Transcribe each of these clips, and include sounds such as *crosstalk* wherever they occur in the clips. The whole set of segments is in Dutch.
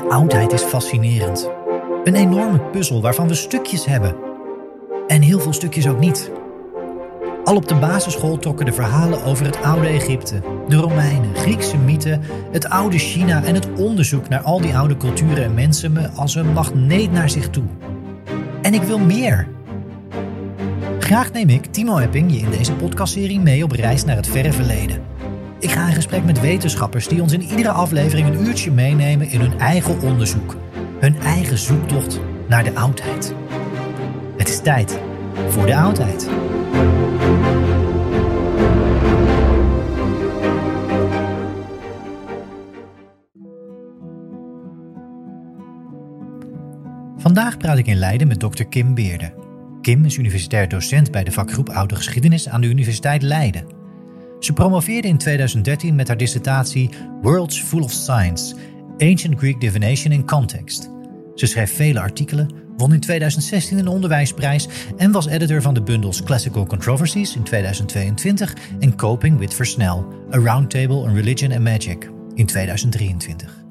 De oudheid is fascinerend. Een enorme puzzel waarvan we stukjes hebben. En heel veel stukjes ook niet. Al op de basisschool trokken de verhalen over het oude Egypte, de Romeinen, Griekse mythen, het oude China en het onderzoek naar al die oude culturen en mensen me als een magneet naar zich toe. En ik wil meer. Graag neem ik, Timo Epping, je in deze podcastserie mee op reis naar het verre verleden. Ik ga in gesprek met wetenschappers die ons in iedere aflevering een uurtje meenemen in hun eigen onderzoek. Hun eigen zoektocht naar de oudheid. Het is tijd voor de oudheid. Vandaag praat ik in Leiden met Dr. Kim Beerde. Kim is universitair docent bij de vakgroep Oude Geschiedenis aan de Universiteit Leiden. Ze promoveerde in 2013 met haar dissertatie Worlds Full of Science: Ancient Greek Divination in Context. Ze schreef vele artikelen, won in 2016 een onderwijsprijs en was editor van de bundels Classical Controversies in 2022 en Coping with Versnel: A Roundtable on Religion and Magic in 2023.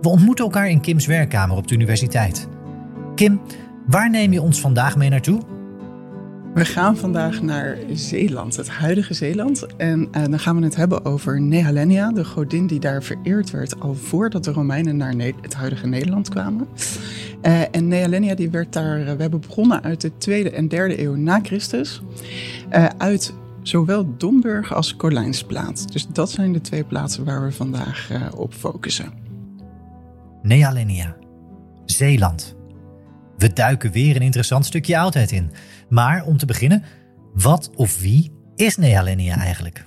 We ontmoeten elkaar in Kims werkkamer op de universiteit. Kim, waar neem je ons vandaag mee naartoe? We gaan vandaag naar Zeeland, het huidige Zeeland. En uh, dan gaan we het hebben over Nehalenia, de godin die daar vereerd werd al voordat de Romeinen naar het huidige Nederland kwamen. Uh, en Nehalenia die werd daar, uh, we hebben begonnen uit de tweede en derde eeuw na Christus, uit zowel Domburg als Colijnsplaat. Dus dat zijn de twee plaatsen waar we vandaag op focussen. Nehalenia, Zeeland. We duiken weer een interessant stukje oudheid in. Maar om te beginnen, wat of wie is Nehalenia eigenlijk?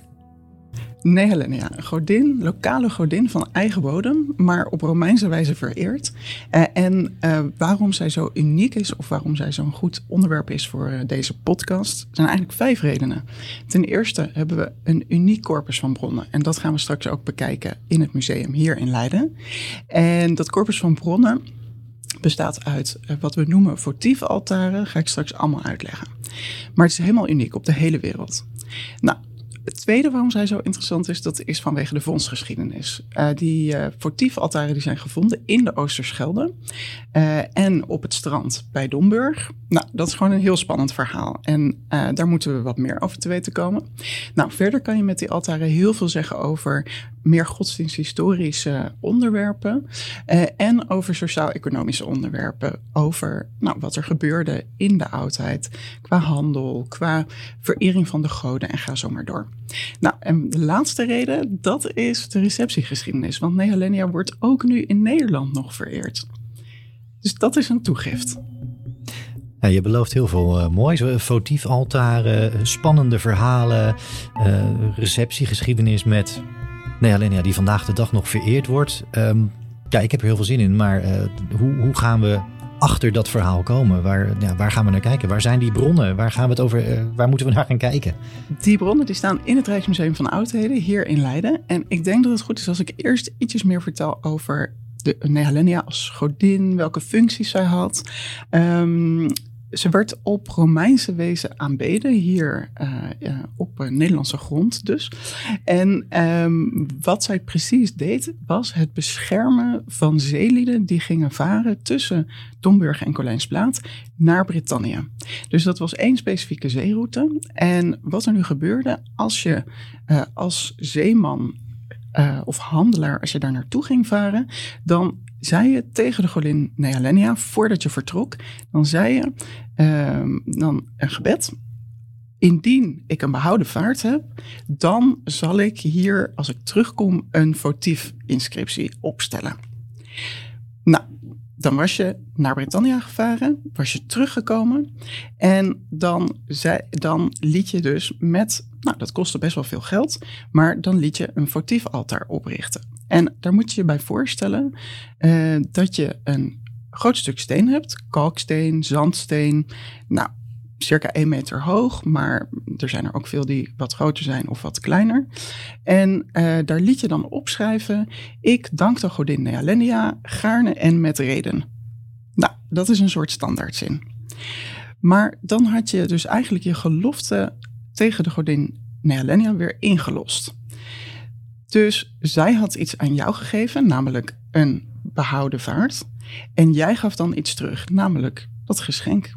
Nehalenia, een godin, lokale godin van eigen bodem, maar op Romeinse wijze vereerd. Uh, en uh, waarom zij zo uniek is, of waarom zij zo'n goed onderwerp is voor uh, deze podcast, zijn eigenlijk vijf redenen. Ten eerste hebben we een uniek corpus van bronnen. En dat gaan we straks ook bekijken in het museum hier in Leiden. En dat corpus van bronnen bestaat uit wat we noemen votieve altaren. Ga ik straks allemaal uitleggen. Maar het is helemaal uniek op de hele wereld. Nou, het tweede waarom zij zo interessant is, dat is vanwege de vondstgeschiedenis. Uh, die uh, votieve altaren die zijn gevonden in de Oosterschelde uh, en op het strand bij Domburg. Nou, dat is gewoon een heel spannend verhaal en daar moeten we wat meer over te weten komen. Nou, verder kan je met die altaren heel veel zeggen over meer godsdiensthistorische onderwerpen en over sociaal-economische onderwerpen. Over nou, wat er gebeurde in de oudheid qua handel, qua verering van de goden en ga zo maar door. Nou, en de laatste reden, dat is de receptiegeschiedenis. Want Nehalenia wordt ook nu in Nederland nog vereerd. Dus dat is een toegift. Ja, je belooft heel veel uh, moois. Votief altaren, spannende verhalen, receptiegeschiedenis met Nehalenia die vandaag de dag nog vereerd wordt. Um, ja, ik heb er heel veel zin in, maar hoe, hoe gaan we achter dat verhaal komen? Waar, ja, waar gaan we naar kijken? Waar zijn die bronnen? Waar, gaan we het over, uh, waar moeten we naar gaan kijken? Die bronnen die staan in het Rijksmuseum van Oudheden hier in Leiden. En ik denk dat het goed is als ik eerst ietsjes meer vertel over de Nehalenia als godin, welke functies zij had. Um, ze werd op Romeinse wezen aanbeden, hier uh, op uh, Nederlandse grond dus. En um, wat zij precies deed, was het beschermen van zeelieden die gingen varen tussen Domburg en Colijnsplaat naar Brittannië. Dus dat was één specifieke zeeroute. En wat er nu gebeurde, als je uh, als zeeman of handelaar, als je daar naartoe ging varen, dan zei je tegen de godin Nealenia, voordat je vertrok, dan zei je uh, dan een gebed. Indien ik een behouden vaart heb, dan zal ik hier, als ik terugkom, een votief inscriptie opstellen. Nou, dan was je naar Britannia gevaren, was je teruggekomen en dan, dan liet je dus met, nou dat kostte best wel veel geld, maar dan liet je een votief altaar oprichten. En daar moet je je bij voorstellen uh, dat je een groot stuk steen hebt, kalksteen, zandsteen, nou circa 1 meter hoog, maar er zijn er ook veel die wat groter zijn of wat kleiner. En uh, daar liet je dan opschrijven, ik dank de godin Nealenia gaarne en met reden. Nou, dat is een soort standaardzin. Maar dan had je dus eigenlijk je gelofte tegen de godin Nealenia weer ingelost. Dus zij had iets aan jou gegeven, namelijk een behouden vaart. En jij gaf dan iets terug, namelijk dat geschenk.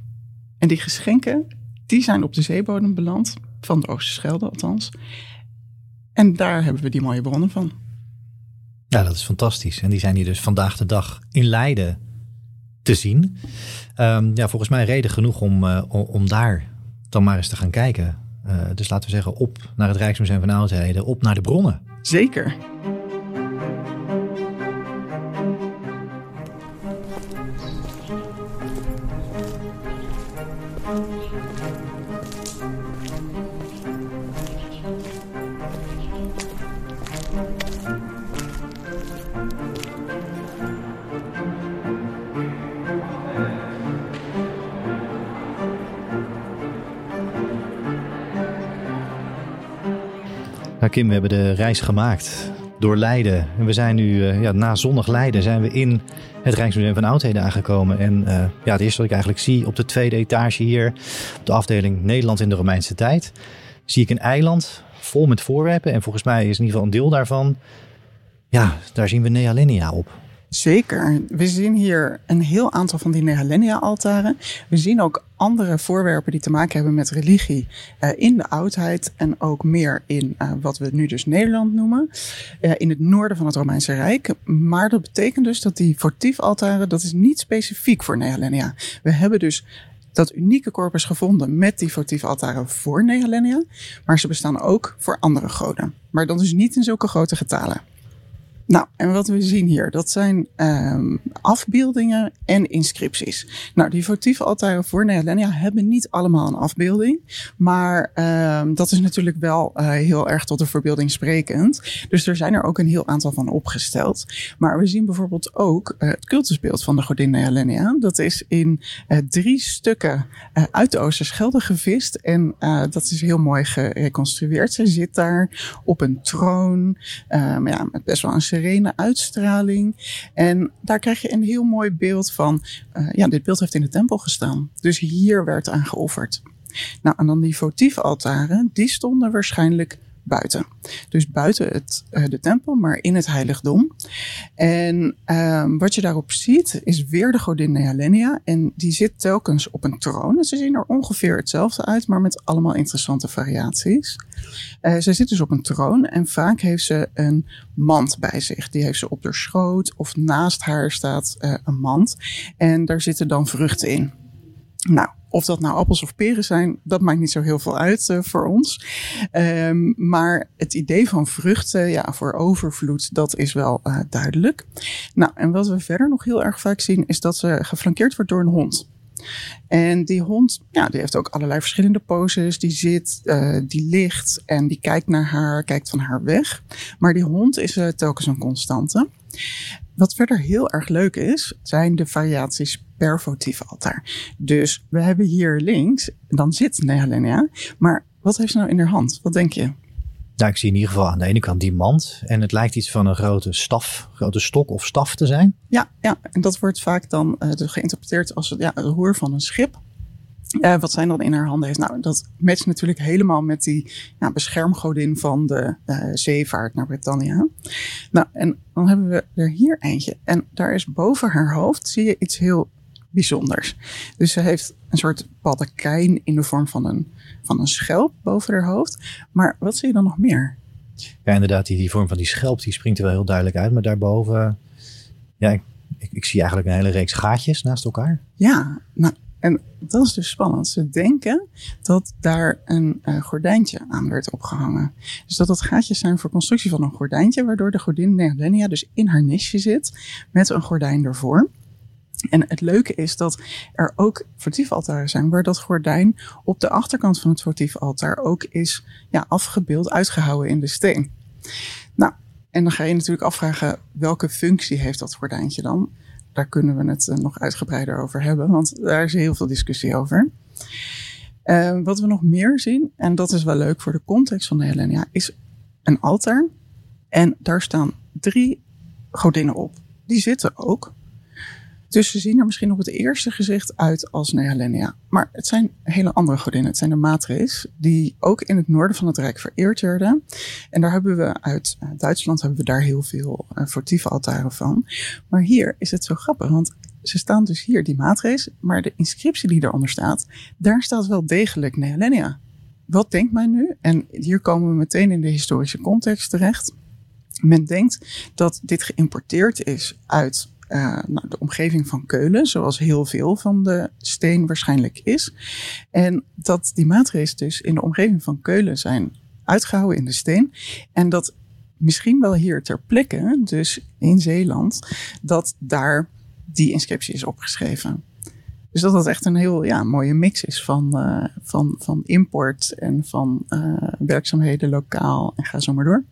En die geschenken, die zijn op de zeebodem beland, van de Oosterschelde althans. En daar hebben we die mooie bronnen van. Ja, dat is fantastisch. En die zijn hier dus vandaag de dag in Leiden te zien. Um, ja, volgens mij reden genoeg om, uh, om daar dan maar eens te gaan kijken. Uh, dus laten we zeggen, op naar het Rijksmuseum van Oudheden, op naar de bronnen. Zeker. Kim, we hebben de reis gemaakt door Leiden. En we zijn nu, uh, ja, na zonnig Leiden, zijn we in het Rijksmuseum van Oudheden aangekomen. En uh, ja, het eerste wat ik eigenlijk zie op de tweede etage hier, op de afdeling Nederland in de Romeinse tijd, zie ik een eiland vol met voorwerpen. En volgens mij is in ieder geval een deel daarvan, ja, daar zien we Nealinea op. Zeker. We zien hier een heel aantal van die Nehalenia-altaren. We zien ook andere voorwerpen die te maken hebben met religie uh, in de oudheid en ook meer in uh, wat we nu dus Nederland noemen, uh, in het noorden van het Romeinse Rijk. Maar dat betekent dus dat die votief-altaren, dat is niet specifiek voor Nehalenia. We hebben dus dat unieke corpus gevonden met die votief-altaren voor Nehalenia, maar ze bestaan ook voor andere goden. Maar dan dus niet in zulke grote getalen. Nou, en wat we zien hier, dat zijn um, afbeeldingen en inscripties. Nou, die votieve altaren voor Nealenia hebben niet allemaal een afbeelding. Maar um, dat is natuurlijk wel uh, heel erg tot de verbeelding sprekend. Dus er zijn er ook een heel aantal van opgesteld. Maar we zien bijvoorbeeld ook uh, het cultusbeeld van de godin Nealenia. Dat is in uh, drie stukken uit de Oosterschelde gevist. En dat is heel mooi gereconstrueerd. Ze zit daar op een troon, um, ja, met best wel een serene uitstraling. En daar krijg je een heel mooi beeld van. Uh, ja, dit beeld heeft in de tempel gestaan. Dus hier werd aan geofferd. Nou, en dan die votief-altaren, die stonden waarschijnlijk buiten. Dus buiten het, uh, de tempel, maar in het heiligdom. En um, wat je daarop ziet, is weer de godin Nealenia. En die zit telkens op een troon. Ze zien er ongeveer hetzelfde uit, maar met allemaal interessante variaties. Uh, ze zit dus op een troon en vaak heeft ze een mand bij zich. Die heeft ze op haar schoot of naast haar staat uh, een mand. En daar zitten dan vruchten in. Nou, of dat nou appels of peren zijn, dat maakt niet zo heel veel uit uh, voor ons. Um, maar het idee van vruchten, ja, voor overvloed, dat is wel uh, duidelijk. Nou, en wat we verder nog heel erg vaak zien, is dat ze geflankeerd wordt door een hond. En die hond, ja, die heeft ook allerlei verschillende poses. Die zit, uh, die ligt en die kijkt naar haar, kijkt van haar weg. Maar die hond is telkens een constante. Wat verder heel erg leuk is, zijn de variaties per votief altaar. Dus we hebben hier links, dan zit Nehalenia. Maar wat heeft ze nou in haar hand? Wat denk je? Nou, ik zie in ieder geval aan de ene kant die mand. En het lijkt iets van een grote staf, grote stok of staf te zijn. Ja, ja en dat wordt vaak dan uh, geïnterpreteerd als ja, het roer van een schip. Uh, wat zij dan in haar handen heeft. Nou, dat matcht natuurlijk helemaal met die ja, beschermgodin van de uh, zeevaart naar Brittannië. Nou, en dan hebben we er hier eentje. En daar is boven haar hoofd, zie je iets heel bijzonders. Dus ze heeft een soort paddekijn in de vorm van een, van een schelp boven haar hoofd. Maar wat zie je dan nog meer? Ja, inderdaad, die, die vorm van die schelp die springt er wel heel duidelijk uit. Maar daarboven, ja, ik, ik, ik zie eigenlijk een hele reeks gaatjes naast elkaar. Ja, nou, en dat is dus spannend. Ze denken dat daar een uh, gordijntje aan werd opgehangen. Dus dat dat gaatjes zijn voor constructie van een gordijntje, waardoor de godin Nerdenia dus in haar nisje zit met een gordijn ervoor. En het leuke is dat er ook votiefaltaren zijn waar dat gordijn op de achterkant van het votiefaltaar ook is ja, afgebeeld, uitgehouden in de steen. Nou, en dan ga je natuurlijk afvragen welke functie heeft dat gordijntje dan? Daar kunnen we het uh, nog uitgebreider over hebben, want daar is heel veel discussie over. Uh, wat we nog meer zien, en dat is wel leuk voor de context van de Helenia, is een altaar. En daar staan drie godinnen op. Die zitten ook dus ze zien er misschien op het eerste gezicht uit als Nehalenia. Maar het zijn hele andere godinnen. Het zijn de matres, die ook in het noorden van het Rijk vereerd werden. En daar hebben we uit uh, Duitsland hebben we daar heel veel uh, votieve altaren van. Maar hier is het zo grappig, want ze staan dus hier, die matres, maar de inscriptie die eronder staat, daar staat wel degelijk Nehalenia. Wat denkt men nu? En hier komen we meteen in de historische context terecht. Men denkt dat dit geïmporteerd is uit uh, nou, de omgeving van Keulen, zoals heel veel van de steen waarschijnlijk is. En dat die maatregelen dus in de omgeving van Keulen zijn uitgehouden in de steen. En dat misschien wel hier ter plekke, dus in Zeeland, dat daar die inscriptie is opgeschreven. Dus dat dat echt een heel ja, mooie mix is van, uh, van, van import en van uh, werkzaamheden lokaal en ga zo maar door.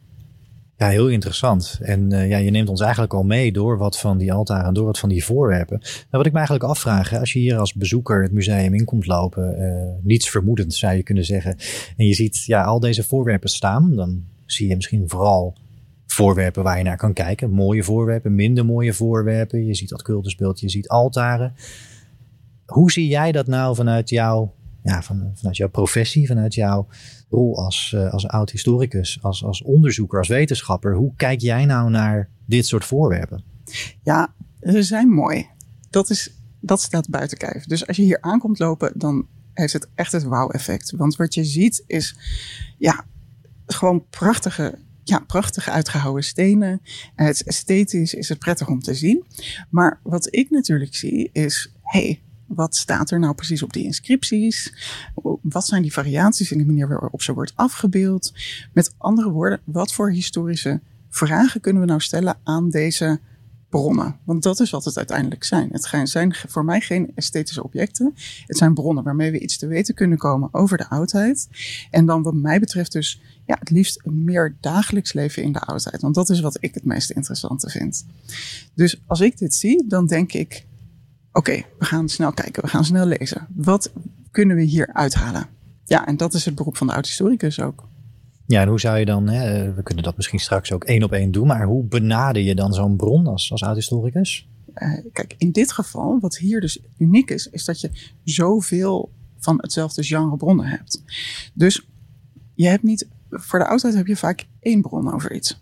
Ja, heel interessant. En uh, ja, je neemt ons eigenlijk al mee door wat van die altaren, door wat van die voorwerpen. Nou, wat ik me eigenlijk afvraag, als je hier als bezoeker het museum in komt lopen, uh, niets vermoedend zou je kunnen zeggen. En je ziet ja, al deze voorwerpen staan, dan zie je misschien vooral voorwerpen waar je naar kan kijken. Mooie voorwerpen, minder mooie voorwerpen. Je ziet dat cultusbeeld, je ziet altaren. Hoe zie jij dat nou vanuit jouw, ja, van, vanuit jouw professie, vanuit jouw rol als, uh, als oud historicus, als, als onderzoeker, als wetenschapper. Hoe kijk jij nou naar dit soort voorwerpen? Ja, ze zijn mooi. Dat, is, dat staat buiten kijf. Dus als je hier aankomt lopen, dan heeft het echt het wauw-effect. Want wat je ziet is, ja, gewoon prachtige ja, prachtige uitgehouden stenen. Het esthetisch is het prettig om te zien. Maar wat ik natuurlijk zie is, hey, wat staat er nou precies op die inscripties? Wat zijn die variaties in de manier waarop ze wordt afgebeeld? Met andere woorden, wat voor historische vragen kunnen we nou stellen aan deze bronnen? Want dat is wat het uiteindelijk zijn. Het zijn voor mij geen esthetische objecten. Het zijn bronnen waarmee we iets te weten kunnen komen over de oudheid. En dan wat mij betreft dus ja, het liefst een meer dagelijks leven in de oudheid. Want dat is wat ik het meest interessante vind. Dus als ik dit zie, dan denk ik, oké, we gaan snel kijken, we gaan snel lezen. Wat kunnen we hier uithalen? Ja, en dat is het beroep van de oud-historicus ook. Ja, en hoe zou je dan, hè, we kunnen dat misschien straks ook één op één doen, maar hoe benader je dan zo'n bron als, als oud-historicus? Uh, kijk, in dit geval, wat hier dus uniek is, is dat je zoveel van hetzelfde genre bronnen hebt. Dus je hebt niet, voor de oudheid heb je vaak één bron over iets.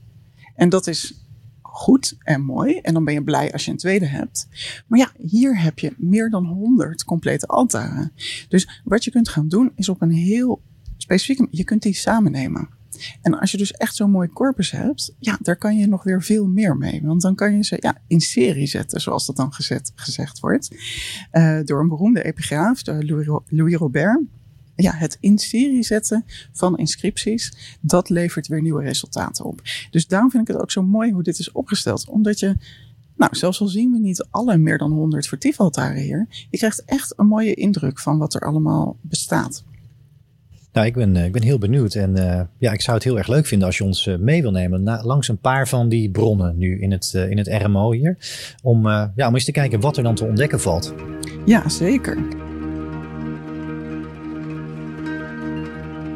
En dat is goed en mooi. En dan ben je blij als je een tweede hebt. Maar ja, hier heb je meer dan 100 complete altaren. Dus wat je kunt gaan doen is op een heel specifiek, je kunt die samen nemen. En als je dus echt zo'n mooi corpus hebt, ja, daar kan je nog weer veel meer mee. Want dan kan je ze ja, in serie zetten, zoals dat dan gezet, gezegd wordt. Uh, door een beroemde epigraaf, Louis, Louis Robert ja, het in serie zetten van inscripties, dat levert weer nieuwe resultaten op. Dus daarom vind ik het ook zo mooi hoe dit is opgesteld. Omdat je, nou, zelfs al zien we niet alle meer dan 100 vertiefaltaren hier, je krijgt echt een mooie indruk van wat er allemaal bestaat. Nou, ik ben, ik ben heel benieuwd. En ja, ik zou het heel erg leuk vinden als je ons mee wil nemen langs een paar van die bronnen nu in het, in het RMO hier. Om, ja, om eens te kijken wat er dan te ontdekken valt. Ja, zeker.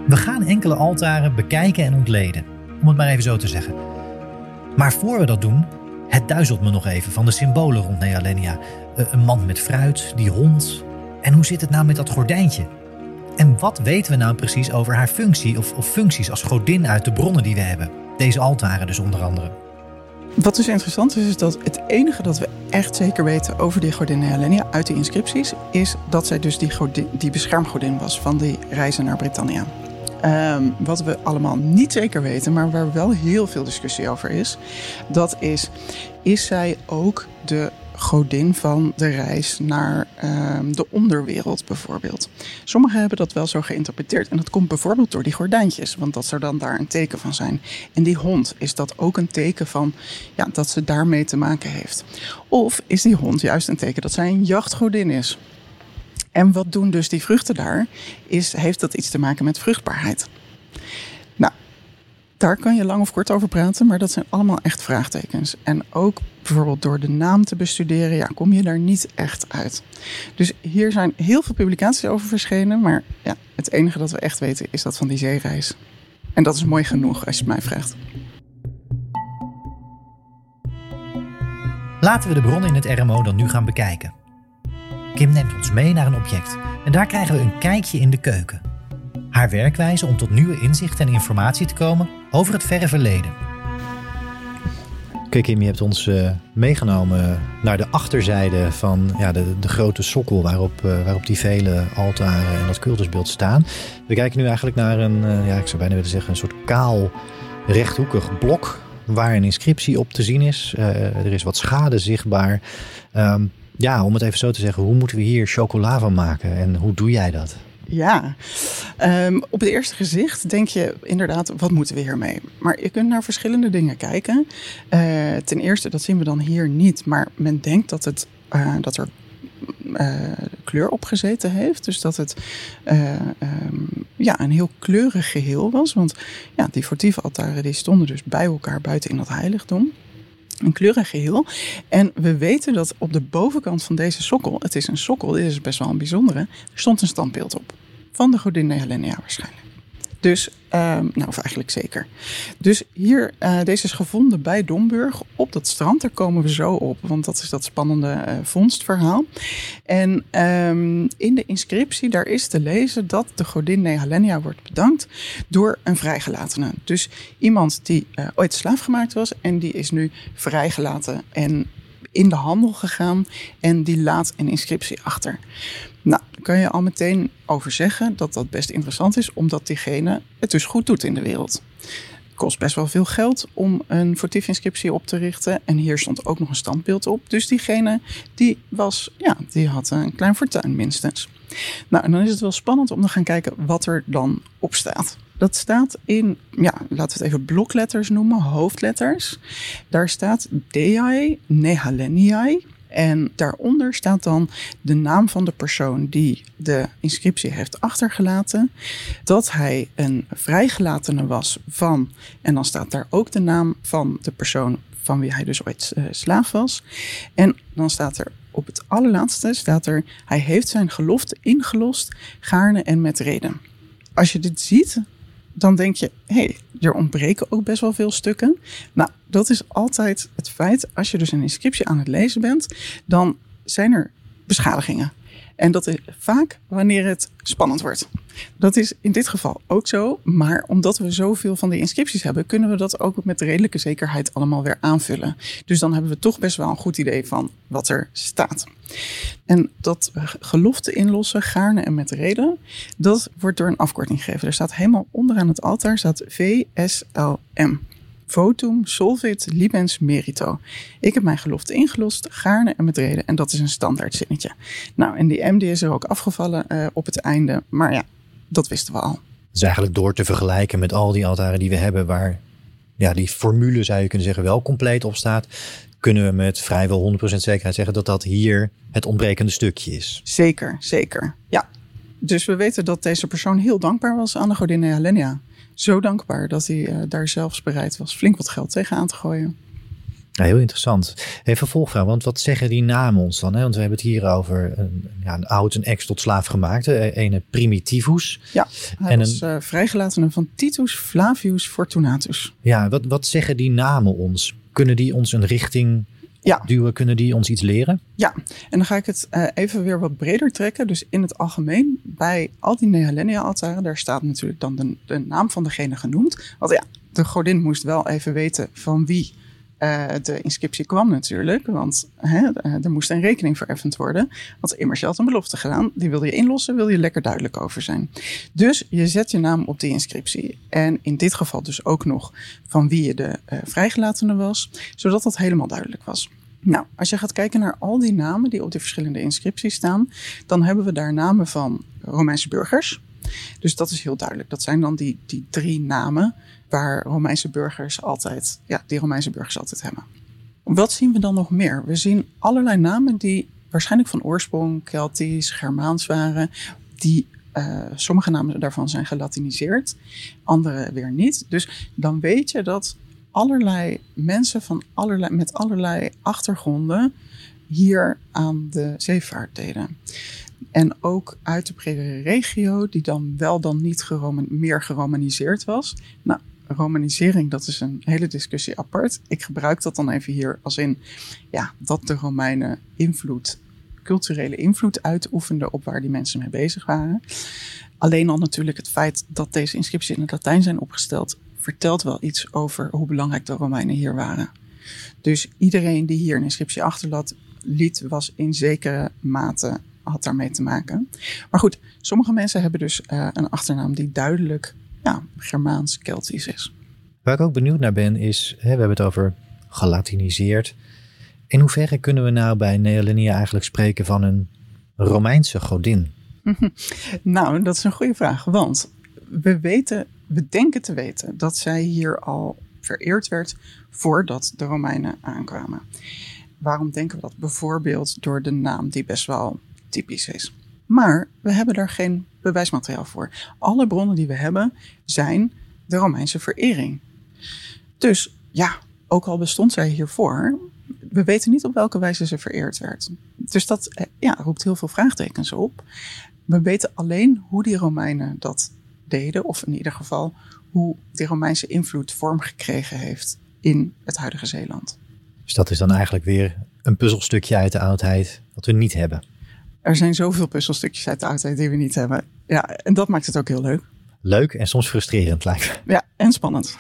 We gaan enkele altaren bekijken en ontleden, om het maar even zo te zeggen. Maar voor we dat doen, het duizelt me nog even van de symbolen rond Nealenia. Eh, een man met fruit, die hond. En hoe zit het nou met dat gordijntje? En wat weten we nou precies over haar functie of, of functies als godin uit de bronnen die we hebben? Deze altaren dus onder andere. Wat dus interessant is, is dat het enige dat we echt zeker weten over die godin Helenia uit de inscripties, is dat zij dus die, die beschermgodin was van die reizen naar Britannia. Ehm, wat we allemaal niet zeker weten, maar waar wel heel veel discussie over is, dat is: is zij ook de godin van de reis naar ehm, de onderwereld bijvoorbeeld. Sommigen hebben dat wel zo geïnterpreteerd en dat komt bijvoorbeeld door die gordijntjes, want dat zou dan daar een teken van zijn. En die hond, is dat ook een teken van ja, dat ze daarmee te maken heeft? Of is die hond juist een teken dat zij een jachtgodin is? En wat doen dus die vruchten daar? Is, heeft dat iets te maken met vruchtbaarheid? Nou, daar kan je lang of kort over praten, maar dat zijn allemaal echt vraagtekens. En ook bijvoorbeeld door de naam te bestuderen, ja, kom je daar niet echt uit. Dus hier zijn heel veel publicaties over verschenen, maar ja, het enige dat we echt weten is dat van die zeereis. En dat is mooi genoeg als je het mij vraagt. Laten we de bronnen in het RMO dan nu gaan bekijken. Kim neemt ons mee naar een object en daar krijgen we een kijkje in de keuken. Haar werkwijze om tot nieuwe inzichten en informatie te komen over het verre verleden. Kijk Kim, je hebt ons uh, meegenomen naar de achterzijde van ja, de, de grote sokkel waarop, uh, waarop die vele altaren en dat cultusbeeld staan. We kijken nu eigenlijk naar een, uh, ja, ik zou bijna willen zeggen, een soort kaal rechthoekig blok waar een inscriptie op te zien is. er is wat schade zichtbaar. Um, ja, om het even zo te zeggen, hoe moeten we hier chocola van maken en hoe doe jij dat? Ja, um, op het eerste gezicht denk je inderdaad, wat moeten we hiermee? Maar je kunt naar verschillende dingen kijken. Uh, ten eerste, dat zien we dan hier niet, maar men denkt dat, het, uh, dat er uh, kleur opgezeten heeft. Dus dat het um, ja, een heel kleurig geheel was. Want ja, die votieve altaren die stonden dus bij elkaar buiten in dat heiligdom een kleurig geheel. En we weten dat op de bovenkant van deze sokkel, het is een sokkel, dit is best wel een bijzondere, er stond een standbeeld op. Van de godin Helena waarschijnlijk. Dus, um, nou, of eigenlijk zeker. Dus hier, uh, deze is gevonden bij Domburg op dat strand. Daar komen we zo op, want dat is dat spannende uh, vondstverhaal. En um, in de inscriptie, daar is te lezen dat de godin Nehalenia wordt bedankt door een vrijgelatene. Dus iemand die uh, ooit slaafgemaakt was en die is nu vrijgelaten en in de handel gegaan en die laat een inscriptie achter. Kan je al meteen over zeggen dat dat best interessant is, omdat diegene het dus goed doet in de wereld. Het kost best wel veel geld om een votief inscriptie op te richten. En hier stond ook nog een standbeeld op. Dus diegene die was, ja, die had een klein fortuin minstens. Nou, en dan is het wel spannend om te gaan kijken wat er dan op staat. Dat staat in, ja, laten we het even blokletters noemen, hoofdletters. Daar staat Dei Nehaleniai. En daaronder staat dan de naam van de persoon die de inscriptie heeft achtergelaten. Dat hij een vrijgelatene was van. En dan staat daar ook de naam van de persoon van wie hij dus ooit uh, slaaf was. En dan staat er op het allerlaatste staat er: hij heeft zijn gelofte ingelost, gaarne en met reden. Als je dit ziet, dan denk je, hé, hey, er ontbreken ook best wel veel stukken. Nou, dat is altijd het feit, als je dus een inscriptie aan het lezen bent, dan zijn er beschadigingen. En dat is vaak wanneer het spannend wordt. Dat is in dit geval ook zo. Maar omdat we zoveel van die inscripties hebben, kunnen we dat ook met redelijke zekerheid allemaal weer aanvullen. Dus dan hebben we toch best wel een goed idee van wat er staat. En dat gelofte inlossen, gaarne en met reden, dat wordt door een afkorting gegeven. Er staat helemaal onderaan het altaar staat VSLM. Votum solvit libens merito. Ik heb mijn gelofte ingelost, gaarne en met reden. En dat is een standaard zinnetje. Nou, en die M die is er ook afgevallen uh, op het einde. Maar ja, dat wisten we al. Dus eigenlijk door te vergelijken met al die altaren die we hebben, waar ja, die formule zou je kunnen zeggen wel compleet op staat, kunnen we met vrijwel 100% zekerheid zeggen dat dat hier het ontbrekende stukje is. Zeker, zeker. Ja, Dus we weten dat deze persoon heel dankbaar was aan de godin Nealenia. Zo dankbaar dat hij uh, daar zelfs bereid was flink wat geld tegenaan te gooien. Ja, heel interessant. Even vervolgvraag, want wat zeggen die namen ons dan? Hè? Want we hebben het hier over een, ja, een oud en ex tot slaaf gemaakt. Een primitivus. Ja, hij en was een, uh, vrijgelatene van Titus Flavius Fortunatus. Ja, wat, wat zeggen die namen ons? Kunnen die ons een richting ja. duwen? Kunnen die ons iets leren? Ja, en dan ga ik het uh, even weer wat breder trekken. Dus in het algemeen, bij al die Nehalenia-altaren, daar staat natuurlijk dan de, de, naam van degene genoemd. Want ja, de godin moest wel even weten van wie uh, de inscriptie kwam natuurlijk. Want hè, uh, er moest een rekening vereffend worden. Want immers je had een belofte gedaan. Die wilde je inlossen, wil je lekker duidelijk over zijn. Dus je zet je naam op die inscriptie. En in dit geval dus ook nog van wie je de uh, vrijgelatene was. Zodat dat helemaal duidelijk was. Nou, als je gaat kijken naar al die namen die op die verschillende inscripties staan, dan hebben we daar namen van Romeinse burgers. Dus dat is heel duidelijk. Dat zijn dan die, die drie namen waar Romeinse burgers altijd, ja, die Romeinse burgers altijd hebben. Wat zien we dan nog meer? We zien allerlei namen die waarschijnlijk van oorsprong Keltisch, Germaans waren, die uh, sommige namen daarvan zijn gelatiniseerd, andere weer niet. Dus dan weet je dat allerlei mensen van allerlei, met allerlei achtergronden hier aan de zeevaart deden. En ook uit de bredere regio, die dan wel dan niet meer geromaniseerd was. Nou, romanisering, dat is een hele discussie apart. Ik gebruik dat dan even hier als in ja, dat de Romeinen invloed, culturele invloed uitoefenden op waar die mensen mee bezig waren. Alleen al natuurlijk het feit dat deze inscripties in het Latijn zijn opgesteld, vertelt wel iets over hoe belangrijk de Romeinen hier waren. Dus iedereen die hier een inscriptie achterlaat, liet, was in zekere mate had daarmee te maken. Maar goed, sommige mensen hebben dus uh, een achternaam die duidelijk ja, Germaans-Keltisch is. Waar ik ook benieuwd naar ben is, hè, we hebben het over gelatiniseerd. In hoeverre kunnen we nou bij Neolinia eigenlijk spreken van een Romeinse godin? *laughs* nou, dat is een goede vraag, want we weten, we denken te weten dat zij hier al vereerd werd voordat de Romeinen aankwamen. Waarom denken we dat? Bijvoorbeeld door de naam die best wel typisch is. Maar we hebben daar geen bewijsmateriaal voor. Alle bronnen die we hebben zijn de Romeinse verering. Dus ja, ook al bestond zij hiervoor, we weten niet op welke wijze ze vereerd werd. Dus dat eh, ja, roept heel veel vraagtekens op. We weten alleen hoe die Romeinen dat deden, of in ieder geval hoe die Romeinse invloed vorm gekregen heeft in het huidige Zeeland. Dus dat is dan eigenlijk weer een puzzelstukje uit de oudheid wat we niet hebben. Er zijn zoveel puzzelstukjes uit de oudheid die we niet hebben. Ja, en dat maakt het ook heel leuk. Leuk en soms frustrerend lijkt Ja, en spannend.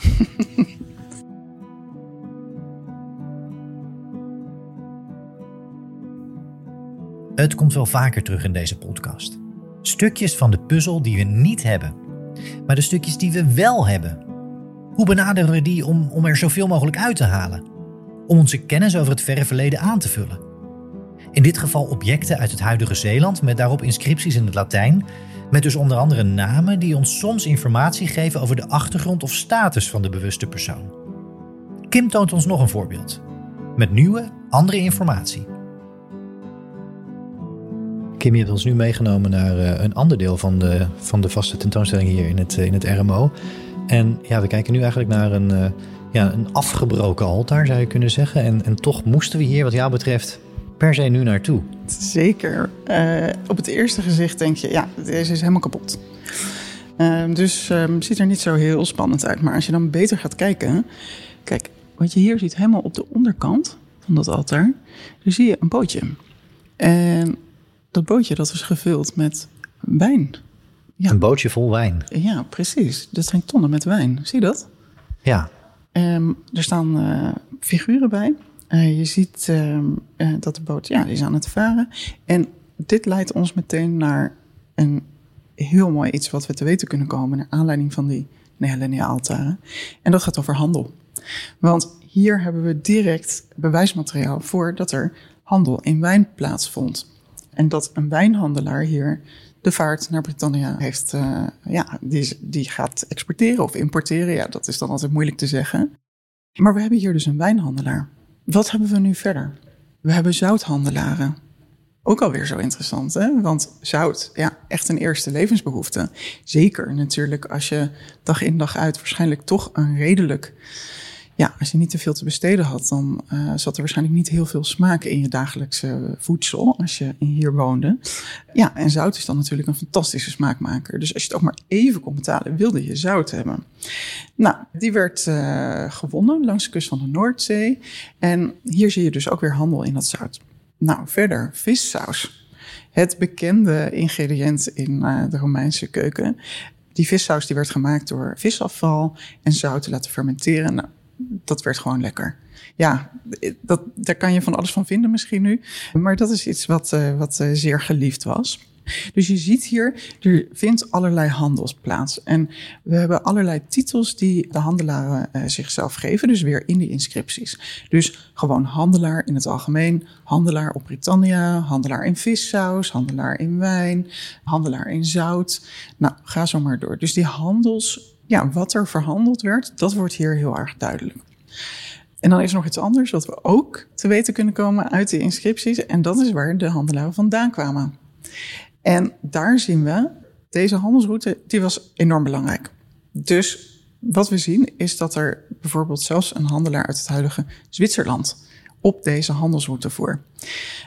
Het komt wel vaker terug in deze podcast. Stukjes van de puzzel die we niet hebben. Maar de stukjes die we wel hebben. Hoe benaderen we die om, om er zoveel mogelijk uit te halen? Om onze kennis over het verre verleden aan te vullen? In dit geval objecten uit het huidige Zeeland met daarop inscripties in het Latijn, met dus onder andere namen die ons soms informatie geven over de achtergrond of status van de bewuste persoon. Kim toont ons nog een voorbeeld, met nieuwe, andere informatie. Kim, je hebt ons nu meegenomen naar eh, een ander deel van de, van de vaste tentoonstelling hier in het, eh, in het RMO. En ja, we kijken nu eigenlijk naar een, uh, ja, een afgebroken altaar, zou je kunnen zeggen. En, en toch moesten we hier, wat jou betreft, per se nu naartoe? Zeker. Op het eerste gezicht denk je, ja, deze is helemaal kapot. Uh, dus um, ziet er niet zo heel spannend uit. Maar als je dan beter gaat kijken. Kijk, wat je hier ziet helemaal op de onderkant van dat altaar. Daar zie je een bootje. En dat bootje dat is gevuld met wijn. Ja. Een bootje vol wijn. Ja, precies. Dat zijn tonnen met wijn. Zie je dat? Ja. Um, er staan uh, figuren bij. Uh, je ziet uh, uh, dat de boot ja, die is aan het varen. En dit leidt ons meteen naar een heel mooi iets wat we te weten kunnen komen... naar aanleiding van die Nehelenia-altaren. En dat gaat over handel. Want hier hebben we direct bewijsmateriaal voor dat er handel in wijn plaatsvond. En dat een wijnhandelaar hier de vaart naar Britannia heeft, ja, die, die gaat exporteren of importeren. Ja, dat is dan altijd moeilijk te zeggen. Maar we hebben hier dus een wijnhandelaar. Wat hebben we nu verder? We hebben zouthandelaren. ook alweer zo interessant, hè? Want zout, ja, echt een eerste levensbehoefte. Zeker natuurlijk als je dag in dag uit waarschijnlijk toch een redelijk ja, als je niet te veel te besteden had, dan uh, zat er waarschijnlijk niet heel veel smaak in je dagelijkse voedsel als je hier woonde. Ja, en zout is dan natuurlijk een fantastische smaakmaker. Dus als je het ook maar even kon betalen, wilde je zout hebben. Nou, die werd uh, gewonnen langs de kust van de Noordzee. En hier zie je dus ook weer handel in dat zout. Nou, verder vissaus. Het bekende ingrediënt in uh, de Romeinse keuken. Die vissaus die werd gemaakt door visafval en zout te laten fermenteren. Nou, dat werd gewoon lekker. Ja, dat, daar kan je van alles van vinden misschien nu. Maar dat is iets wat, uh, wat uh, zeer geliefd was. Dus je ziet hier, er vindt allerlei handels plaats. En we hebben allerlei titels die de handelaren uh, zichzelf geven, dus weer in die inscripties. Dus gewoon handelaar in het algemeen, handelaar op Britannia, handelaar in vissaus, handelaar in wijn, handelaar in zout. Nou, ga zo maar door. Dus die handels ja, wat er verhandeld werd, dat wordt hier heel erg duidelijk. En dan is er nog iets anders wat we ook te weten kunnen komen uit de inscripties. En dat is waar de handelaren vandaan kwamen. En daar zien we, deze handelsroute, die was enorm belangrijk. Dus wat we zien is dat er bijvoorbeeld zelfs een handelaar uit het huidige Zwitserland op deze handelsroute voer.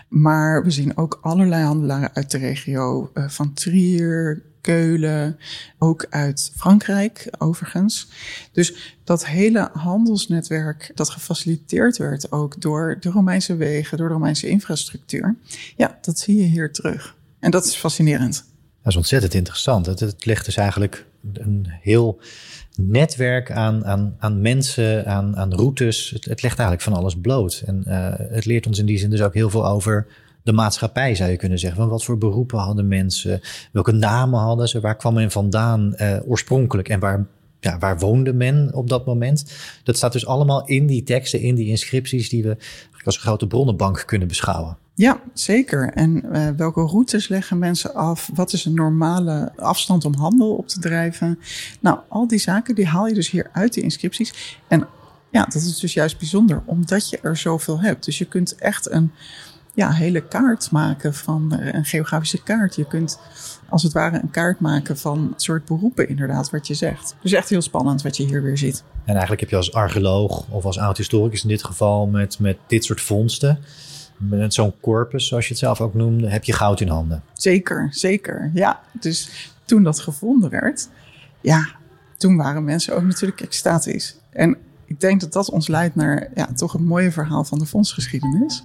Maar we zien ook allerlei handelaren uit de regio uh, van Trier, Keulen, ook uit Frankrijk overigens. Dus dat hele handelsnetwerk dat gefaciliteerd werd ook door de Romeinse wegen, door de Romeinse infrastructuur, ja, dat zie je hier terug. En dat is fascinerend. Dat is ontzettend interessant. Het, het legt dus eigenlijk een heel netwerk aan, aan, aan mensen, aan, aan routes. Het, legt eigenlijk van alles bloot. En uh, het leert ons in die zin dus ook heel veel over de maatschappij, zou je kunnen zeggen. Van wat voor beroepen hadden mensen? Welke namen hadden ze? Waar kwam men vandaan uh, oorspronkelijk? En waar, ja, waar woonde men op dat moment? Dat staat dus allemaal in die teksten, in die inscripties... die we als een grote bronnenbank kunnen beschouwen. Ja, zeker. En uh, welke routes leggen mensen af? Wat is een normale afstand om handel op te drijven? Nou, al die zaken die haal je dus hier uit de inscripties. En ja, dat is dus juist bijzonder, omdat je er zoveel hebt. Dus je kunt echt een ja, hele kaart maken van eh, een geografische kaart. Je kunt als het ware een kaart maken van het soort beroepen, inderdaad, wat je zegt. Dus echt heel spannend wat je hier weer ziet. En eigenlijk heb je als archeoloog of als oud-historicus in dit geval met, met dit soort vondsten met zo'n corpus, zoals je het zelf ook noemde, heb je goud in handen. Zeker, zeker. Ja, dus toen dat gevonden werd, ja, toen waren mensen ook natuurlijk extatisch. En ik denk dat dat ons leidt naar ja, toch een mooie verhaal van de fondsgeschiedenis.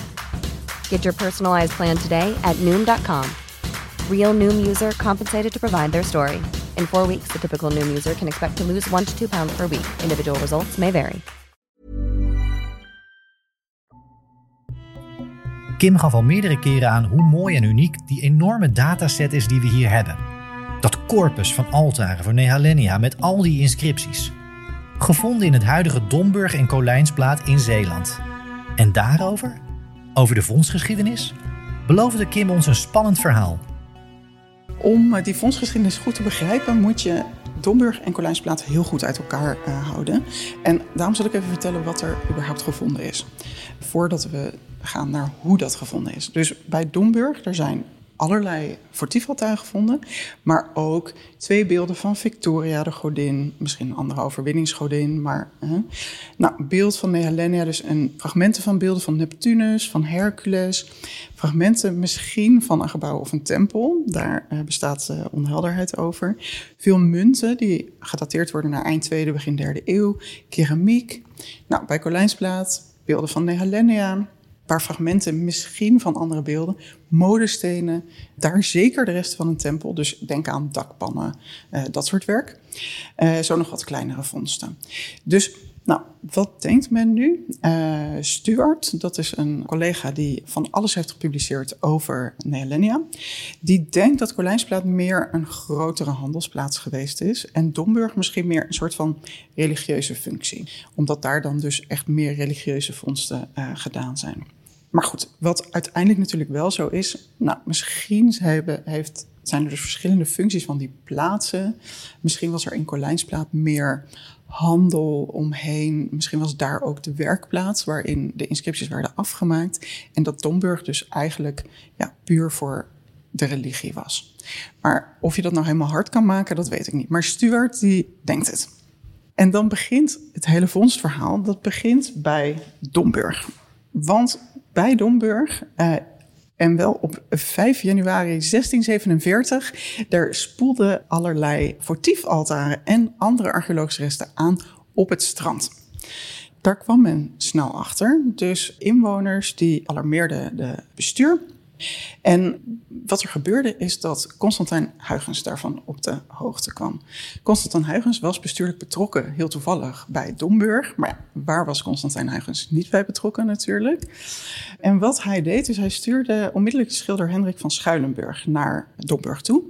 Get your personalized plan today at Noom.com. Real Noom user compensated to provide their story. In four weeks, the typical Noom user can expect to lose one to two pounds per week. Individual results may vary. Kim gaf al meerdere keren aan hoe mooi en uniek die enorme dataset is die we hier hebben. Dat corpus van altaren voor Nehalenia met al die inscripties. Gevonden in het huidige Domburg en Colijnsplaat in Zeeland. En daarover, over de fondsgeschiedenis, beloofde Kim ons een spannend verhaal. Om die fondsgeschiedenis goed te begrijpen, moet je Domburg en Colijnsplaat heel goed uit elkaar uh, houden. En daarom zal ik even vertellen wat er überhaupt gevonden is. Voordat we gaan naar hoe dat gevonden is. Dus bij Domburg, er zijn allerlei votiefaltuigen gevonden. Maar ook twee beelden van Victoria, de godin. Misschien een andere overwinningsgodin. Maar hè. nou, beeld van Nehelenia. Dus fragmenten van beelden van Neptunus, van Hercules. Fragmenten misschien van een gebouw of een tempel. Daar uh, bestaat uh, onhelderheid over. Veel munten die gedateerd worden naar eind tweede, begin derde eeuw. Keramiek. Nou, bij Colijnsplaat beelden van Nehelenia. Paar fragmenten misschien van andere beelden. Modestenen. Daar zeker de rest van een tempel. Dus denk aan dakpannen, uh, dat soort werk. zo nog wat kleinere vondsten. Dus nou, wat denkt men nu? Uh, Stuart, dat is een collega die van alles heeft gepubliceerd over Nehelenia. Die denkt dat Colijnsplaat meer een grotere handelsplaats geweest is. En Domburg misschien meer een soort van religieuze functie. Omdat daar dan dus echt meer religieuze vondsten gedaan zijn. Maar goed, wat uiteindelijk natuurlijk wel zo is. Nou, misschien hebben, heeft, zijn er dus verschillende functies van die plaatsen. Misschien was er in Colijnsplaat meer handel omheen. Misschien was daar ook de werkplaats waarin de inscripties werden afgemaakt. En dat Domburg dus eigenlijk ja, puur voor de religie was. Maar of je dat nou helemaal hard kan maken, dat weet ik niet. Maar Stuart die denkt het. En dan begint het hele vondstverhaal, dat begint bij Domburg. Want bij Domburg uh, en wel op 5 januari 1647. Daar spoelden allerlei votiefaltaren en andere archeologische resten aan op het strand. Daar kwam men snel achter. Dus inwoners die alarmeerden de bestuur. En wat er gebeurde is dat Constantijn Huygens daarvan op de hoogte kwam. Constantijn Huygens was bestuurlijk betrokken, heel toevallig, bij Domburg. Maar waar was Constantijn Huygens niet bij betrokken natuurlijk? En wat hij deed, is hij stuurde onmiddellijk de schilder Hendrik van Schuilenburg naar Domburg toe.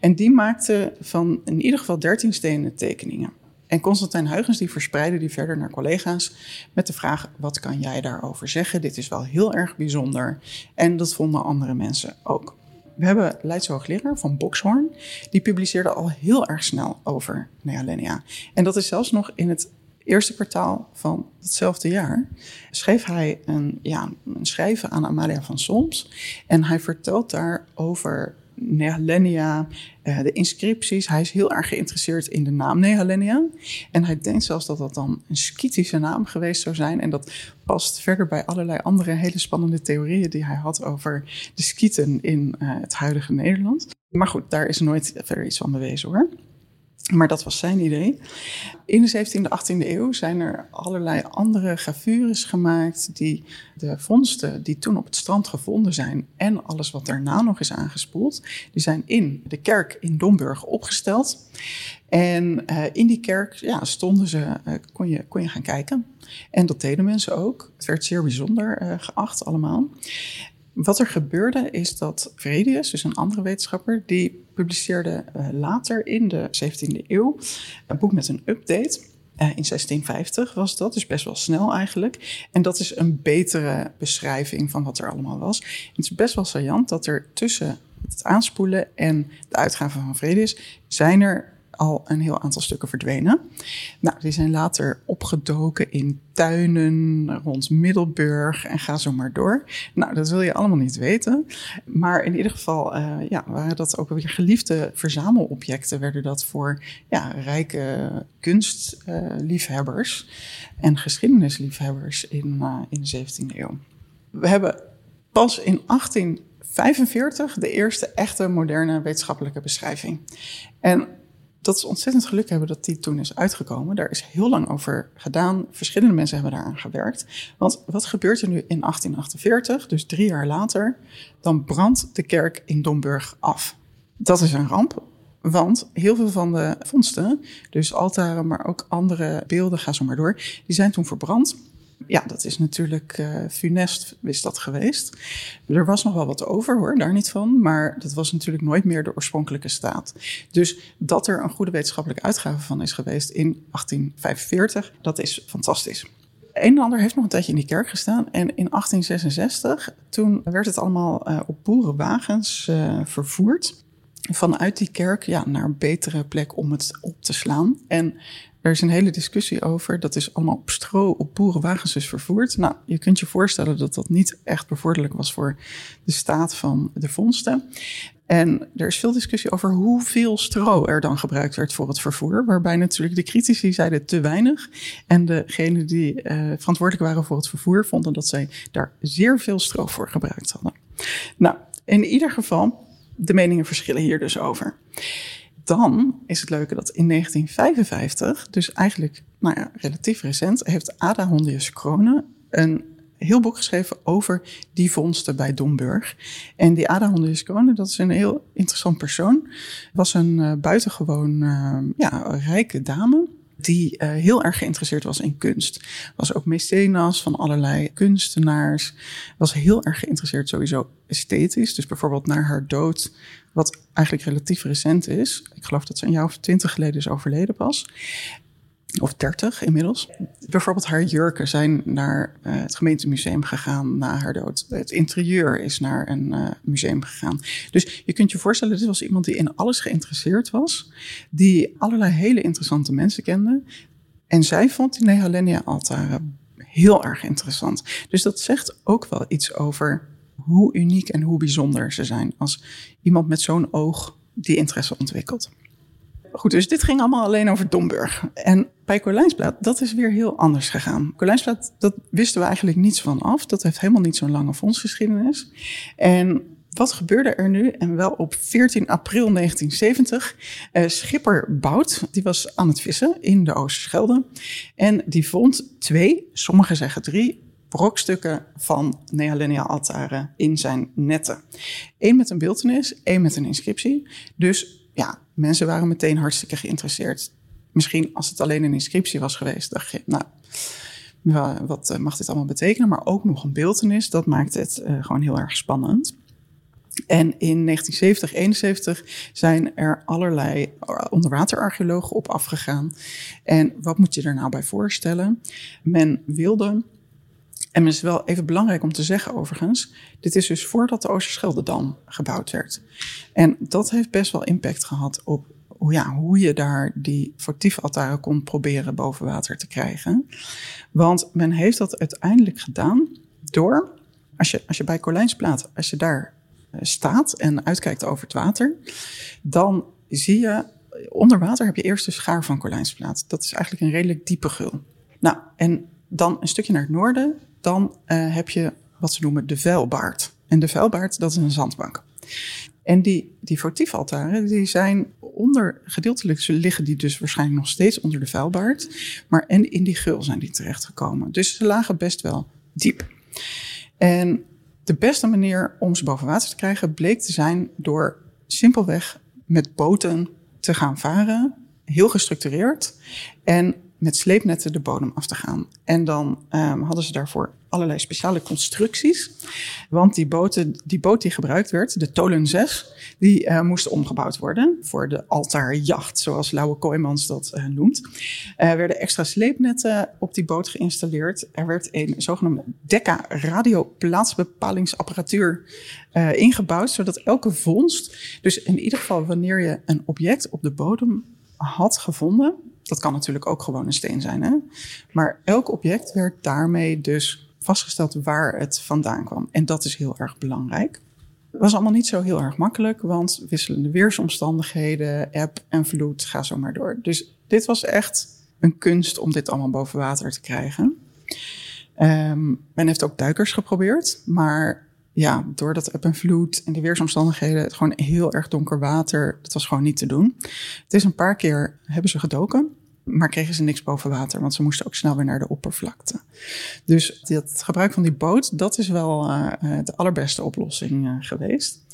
En die maakte van in ieder geval dertien stenen tekeningen. En Constantijn Huygens die verspreidde die verder naar collega's met de vraag: wat kan jij daarover zeggen? Dit is wel heel erg bijzonder. En dat vonden andere mensen ook. We hebben Leidse hoogleraar van Boxhorn. Die publiceerde al heel erg snel over Nealenia. En dat is zelfs nog in het eerste kwartaal van hetzelfde jaar. Schreef hij een, ja, een schrijven aan Amalia van Solms. En hij vertelt daar over Nehalenia, uh, de inscripties. Hij is heel erg geïnteresseerd in de naam Nehalenia. En hij denkt zelfs dat dat dan een skitische naam geweest zou zijn. En dat past verder bij allerlei andere hele spannende theorieën die hij had over de skieten in uh, het huidige Nederland. Maar goed, daar is nooit verder iets van bewezen hoor. Maar dat was zijn idee. In de 17e, 18e eeuw zijn er allerlei andere gravures gemaakt die de vondsten die toen op het strand gevonden zijn en alles wat daarna nog is aangespoeld, die zijn in de kerk in Domburg opgesteld. En uh, in die kerk ja, stonden ze, uh, kon, je, kon je gaan kijken. En dat deden mensen ook. Het werd zeer bijzonder uh, geacht allemaal. Wat er gebeurde is dat Vredius, dus een andere wetenschapper, die publiceerde uh, later in de 17e eeuw een boek met een update. Uh, in 1650 was dat, dus best wel snel eigenlijk. En dat is een betere beschrijving van wat er allemaal was. het is best wel saillant dat er tussen het aanspoelen en de uitgave van Vredius zijn er al een heel aantal stukken verdwenen. Nou, die zijn later opgedoken in tuinen rond Middelburg en ga zo maar door. Nou, dat wil je allemaal niet weten. Maar in ieder geval uh, ja, waren dat ook weer geliefde verzamelobjecten. Werden dat voor ja, rijke kunstliefhebbers uh, en geschiedenisliefhebbers in, uh, in de 17e eeuw. We hebben pas in 1845 de eerste echte moderne wetenschappelijke beschrijving. En dat is ontzettend geluk hebben dat die toen is uitgekomen. Daar is heel lang over gedaan. Verschillende mensen hebben daaraan gewerkt. Want wat gebeurt er nu in 1848, dus drie jaar later? Dan brandt de kerk in Domburg af. Dat is een ramp. Want heel veel van de vondsten, dus altaren, maar ook andere beelden, ga zo maar door, die zijn toen verbrand. Ja, dat is natuurlijk uh, funest is dat geweest. Er was nog wel wat over hoor, daar niet van. Maar dat was natuurlijk nooit meer de oorspronkelijke staat. Dus dat er een goede wetenschappelijke uitgave van is geweest in 1845, dat is fantastisch. Een en ander heeft nog een tijdje in die kerk gestaan. En in 1866, toen werd het allemaal uh, op boerenwagens uh, vervoerd vanuit die kerk ja, naar een betere plek om het op te slaan. En er is een hele discussie over. Dat is allemaal op stro, op boerenwagens dus vervoerd. Nou, je kunt je voorstellen dat dat niet echt bevorderlijk was voor de staat van de vondsten. En er is veel discussie over hoeveel stro er dan gebruikt werd voor het vervoer. Waarbij natuurlijk de critici zeiden te weinig. En degenen die uh, verantwoordelijk waren voor het vervoer vonden dat zij daar zeer veel stro voor gebruikt hadden. Nou, in ieder geval, de meningen verschillen hier dus over. Dan is het leuke dat in 1955, dus eigenlijk nou ja, relatief recent, heeft Ada Hondius Krone een heel boek geschreven over die vondsten bij Domburg. En die Ada Hondius Krone, dat is een heel interessant persoon. Was een uh, buitengewoon uh, ja, rijke dame die uh, heel erg geïnteresseerd was in kunst. Was ook mecenas van allerlei kunstenaars. Was heel erg geïnteresseerd sowieso esthetisch. Dus bijvoorbeeld naar haar dood, wat eigenlijk relatief recent is. Ik geloof dat ze een jaar of twintig geleden is overleden pas of dertig inmiddels. Bijvoorbeeld haar jurken zijn naar uh, het gemeentemuseum gegaan na haar dood. Het interieur is naar een uh, museum gegaan. Dus je kunt je voorstellen, dit was iemand die in alles geïnteresseerd was. Die allerlei hele interessante mensen kende. En zij vond die Nehalenia-altaren heel erg interessant. Dus dat zegt ook wel iets over hoe uniek en hoe bijzonder ze zijn. Als iemand met zo'n oog die interesse ontwikkelt. Goed, dus dit ging allemaal alleen over Domburg. En bij Colijnsplaat, dat is weer heel anders gegaan. Colijnsplaat, dat wisten we eigenlijk niets van af. Dat heeft helemaal niet zo'n lange fondsgeschiedenis. En wat gebeurde er nu? En wel op 14 april 1970. Uh, schipper Bout, die was aan het vissen in de Oosterschelde. En die vond twee, sommigen zeggen drie, brokstukken van nealineaaltaren in zijn netten. Eén met een beeldenis, één met een inscriptie. Dus ja, mensen waren meteen hartstikke geïnteresseerd. Misschien als het alleen een inscriptie was geweest, dacht je, nou, wat eh, mag dit allemaal betekenen? Maar ook nog een beeldenis, dat maakt het uh, gewoon heel erg spannend. En in 1970, 71 zijn er allerlei onderwaterarcheologen op afgegaan. En wat moet je er nou bij voorstellen? Men wilde en het is wel even belangrijk om te zeggen overigens, dit is dus voordat de Oosterscheldedam gebouwd werd. En dat heeft best wel impact gehad op ja, hoe je daar die altaren kon proberen boven water te krijgen. Want men heeft dat uiteindelijk gedaan door, als je, als je bij Colijnsplaat, als je daar eh, staat en uitkijkt over het water, dan zie je, onder water heb je eerst de schaar van Colijnsplaat. Dat is eigenlijk een redelijk diepe gul. Nou, en dan een stukje naar het noorden dan uh, heb je wat ze noemen de vuilbaard. En de vuilbaard, dat is een zandbank. En die, die votiefaltaren, die zijn onder, gedeeltelijk liggen die dus waarschijnlijk nog steeds onder de vuilbaard. Maar en in die gul zijn die terechtgekomen. Dus ze lagen best wel diep. En de beste manier om ze boven water te krijgen bleek te zijn door simpelweg met boten te gaan varen. Heel gestructureerd. En met sleepnetten de bodem af te gaan. En dan um, hadden ze daarvoor allerlei speciale constructies. Want die, die boot die gebruikt werd, de Tolen 6, die uh, moest omgebouwd worden voor de altaarjacht, zoals Lauwe Kooijmans dat uh, noemt. Er werden extra sleepnetten op die boot geïnstalleerd. Er werd een zogenaamde Decca radioplaatsbepalingsapparatuur uh, ingebouwd, zodat elke vondst, dus in ieder geval wanneer je een object op de bodem had gevonden, dat kan natuurlijk ook gewoon een steen zijn. Hè? Maar elk object werd daarmee dus vastgesteld waar het vandaan kwam. En dat is heel erg belangrijk. Het was allemaal niet zo heel erg makkelijk, want wisselende weersomstandigheden, eb en vloed, ga zo maar door. Dus dit was echt een kunst om dit allemaal boven water te krijgen. Um, men heeft ook duikers geprobeerd, maar ja, door dat eb en vloed en de weersomstandigheden, het gewoon heel erg donker water, dat was gewoon niet te doen. Het is een paar keer hebben ze gedoken, maar kregen ze niks boven water, want ze moesten ook snel weer naar de oppervlakte. Dus het gebruik van die boot, dat is wel uh, de allerbeste oplossing uh, geweest.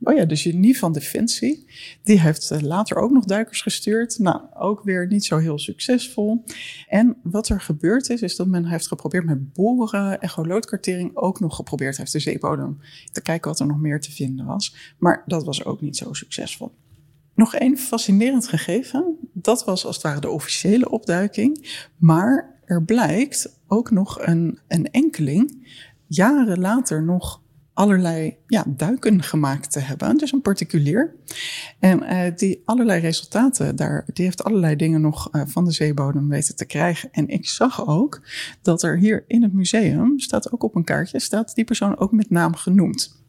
Oh ja, dus Genie van Defensie, die heeft later ook nog duikers gestuurd. Nou, ook weer niet zo heel succesvol. En wat er gebeurd is, is dat men heeft geprobeerd met boren, echolootkartering ook nog geprobeerd heeft de zeebodem te kijken wat er nog meer te vinden was. Maar dat was ook niet zo succesvol. Nog één fascinerend gegeven. Dat was als het ware de officiële opduiking. Maar er blijkt ook nog een, een enkeling jaren later nog allerlei ja, duiken gemaakt te hebben. Dus een particulier. En uh, die allerlei resultaten daar, die heeft allerlei dingen nog uh, van de zeebodem weten te krijgen. En ik zag ook dat er hier in het museum, staat ook op een kaartje, staat die persoon ook met naam genoemd.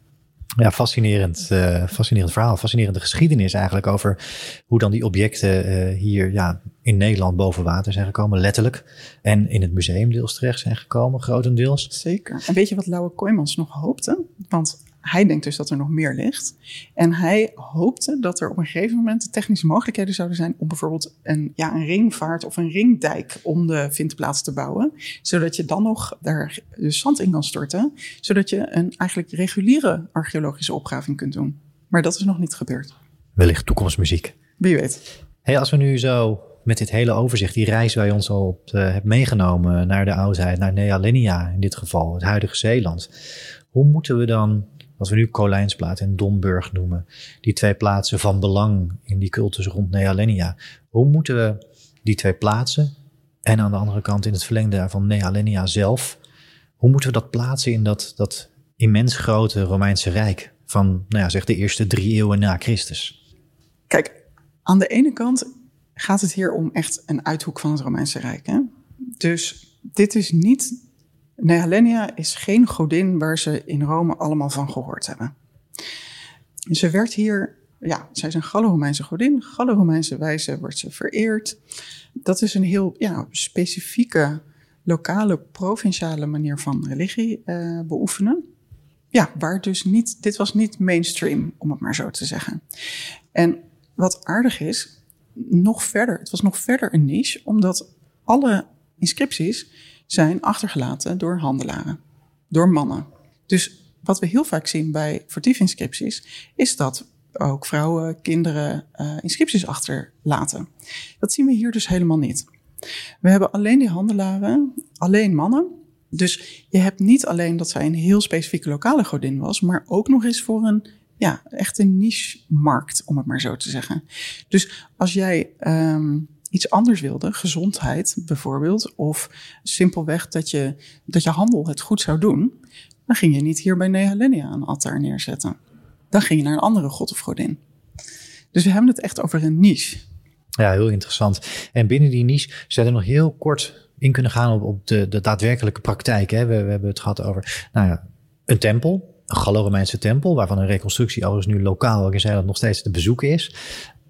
Ja, fascinerend, uh, fascinerend verhaal. Fascinerende geschiedenis eigenlijk over hoe dan die objecten uh, hier ja, in Nederland boven water zijn gekomen, letterlijk. En in het museum deels terecht zijn gekomen, grotendeels. Zeker. En weet je wat Lauwe Kooijmans nog hoopte? Want hij denkt dus dat er nog meer ligt. En hij hoopte dat er op een gegeven moment de technische mogelijkheden zouden zijn om bijvoorbeeld een, ja, een ringvaart of een ringdijk om de vindplaats te bouwen. Zodat je dan nog daar dus zand in kan storten. Zodat je een eigenlijk reguliere archeologische opgraving kunt doen. Maar dat is nog niet gebeurd. Wellicht toekomstmuziek. Wie weet. Hey, als we nu zo met dit hele overzicht, die reis waar je ons al op uh, hebt meegenomen naar de oudheid, naar Nea Linia in dit geval, het huidige Zeeland. Hoe moeten we dan wat we nu Kolijnsplaat en Domburg noemen, die twee plaatsen van belang in die cultus rond Nealenia. Hoe moeten we die twee plaatsen en aan de andere kant in het verlengde daarvan Nealenia zelf, hoe moeten we dat plaatsen in dat, dat immens grote Romeinse Rijk van nou ja, zeg de eerste drie eeuwen na Christus? Kijk, aan de ene kant gaat het hier om echt een uithoek van het Romeinse Rijk. Hè? Dus dit is niet Nehalenia is geen godin waar ze in Rome allemaal van gehoord hebben. Ze werd hier, ja, zij is een Gallo-Romeinse godin. Gallo-Romeinse wijze wordt ze vereerd. Dat is een heel ja, specifieke, lokale, provinciale manier van religie uh, beoefenen. Ja, waar dus niet, dit was niet mainstream, om het maar zo te zeggen. En wat aardig is, nog verder, het was nog verder een niche, omdat alle inscripties zijn achtergelaten door handelaren, door mannen. Dus wat we heel vaak zien bij inscripties is dat ook vrouwen, kinderen uh, inscripties achterlaten. Dat zien we hier dus helemaal niet. We hebben alleen die handelaren, alleen mannen. Dus je hebt niet alleen dat zij een heel specifieke lokale godin was, maar ook nog eens voor een ja, echt een niche-markt, om het maar zo te zeggen. Dus als jij um, iets anders wilde, gezondheid bijvoorbeeld, of simpelweg dat je, dat je handel het goed zou doen, dan ging je niet hier bij Nehalenia een altaar neerzetten. Dan ging je naar een andere god of godin. Dus we hebben het echt over een niche. Ja, heel interessant. En binnen die niche zijn er nog heel kort in kunnen gaan op, op de, de daadwerkelijke praktijk. Hè. We, we hebben het gehad over nou ja, een tempel, een Gallo-Romeinse tempel, waarvan een reconstructie overigens nu lokaal in Zeeland nog steeds te bezoeken is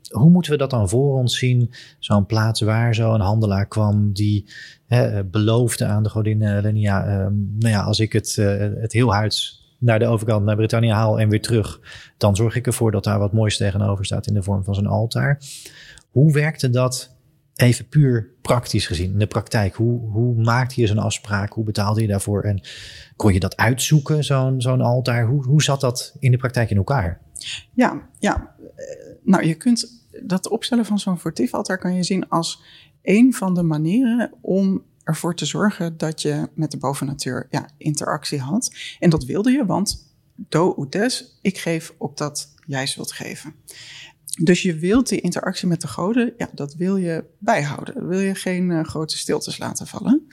hoe moeten we dat dan voor ons zien? Zo'n plaats waar zo'n handelaar kwam die hè, beloofde aan de godin Lenia, uh, nou ja, als ik het, uh, het heel huids naar de overkant, naar Britannia haal en weer terug, dan zorg ik ervoor dat daar wat moois tegenover staat in de vorm van zo'n altaar. Hoe werkte dat even puur praktisch gezien in de praktijk? Hoe, hoe maakte je zo'n afspraak? Hoe betaalde je daarvoor? En kon je dat uitzoeken, zo'n zo'n altaar? Hoe, hoe zat dat in de praktijk in elkaar? Ja, ja. nou je kunt dat opstellen van zo'n altaar kan je zien als een van de manieren om ervoor te zorgen dat je met de bovennatuur ja, interactie had. En dat wilde je, want do utes, ik geef op dat jij zult geven. Dus je wilt die interactie met de goden, ja, dat wil je bijhouden. wil je geen uh, grote stiltes laten vallen.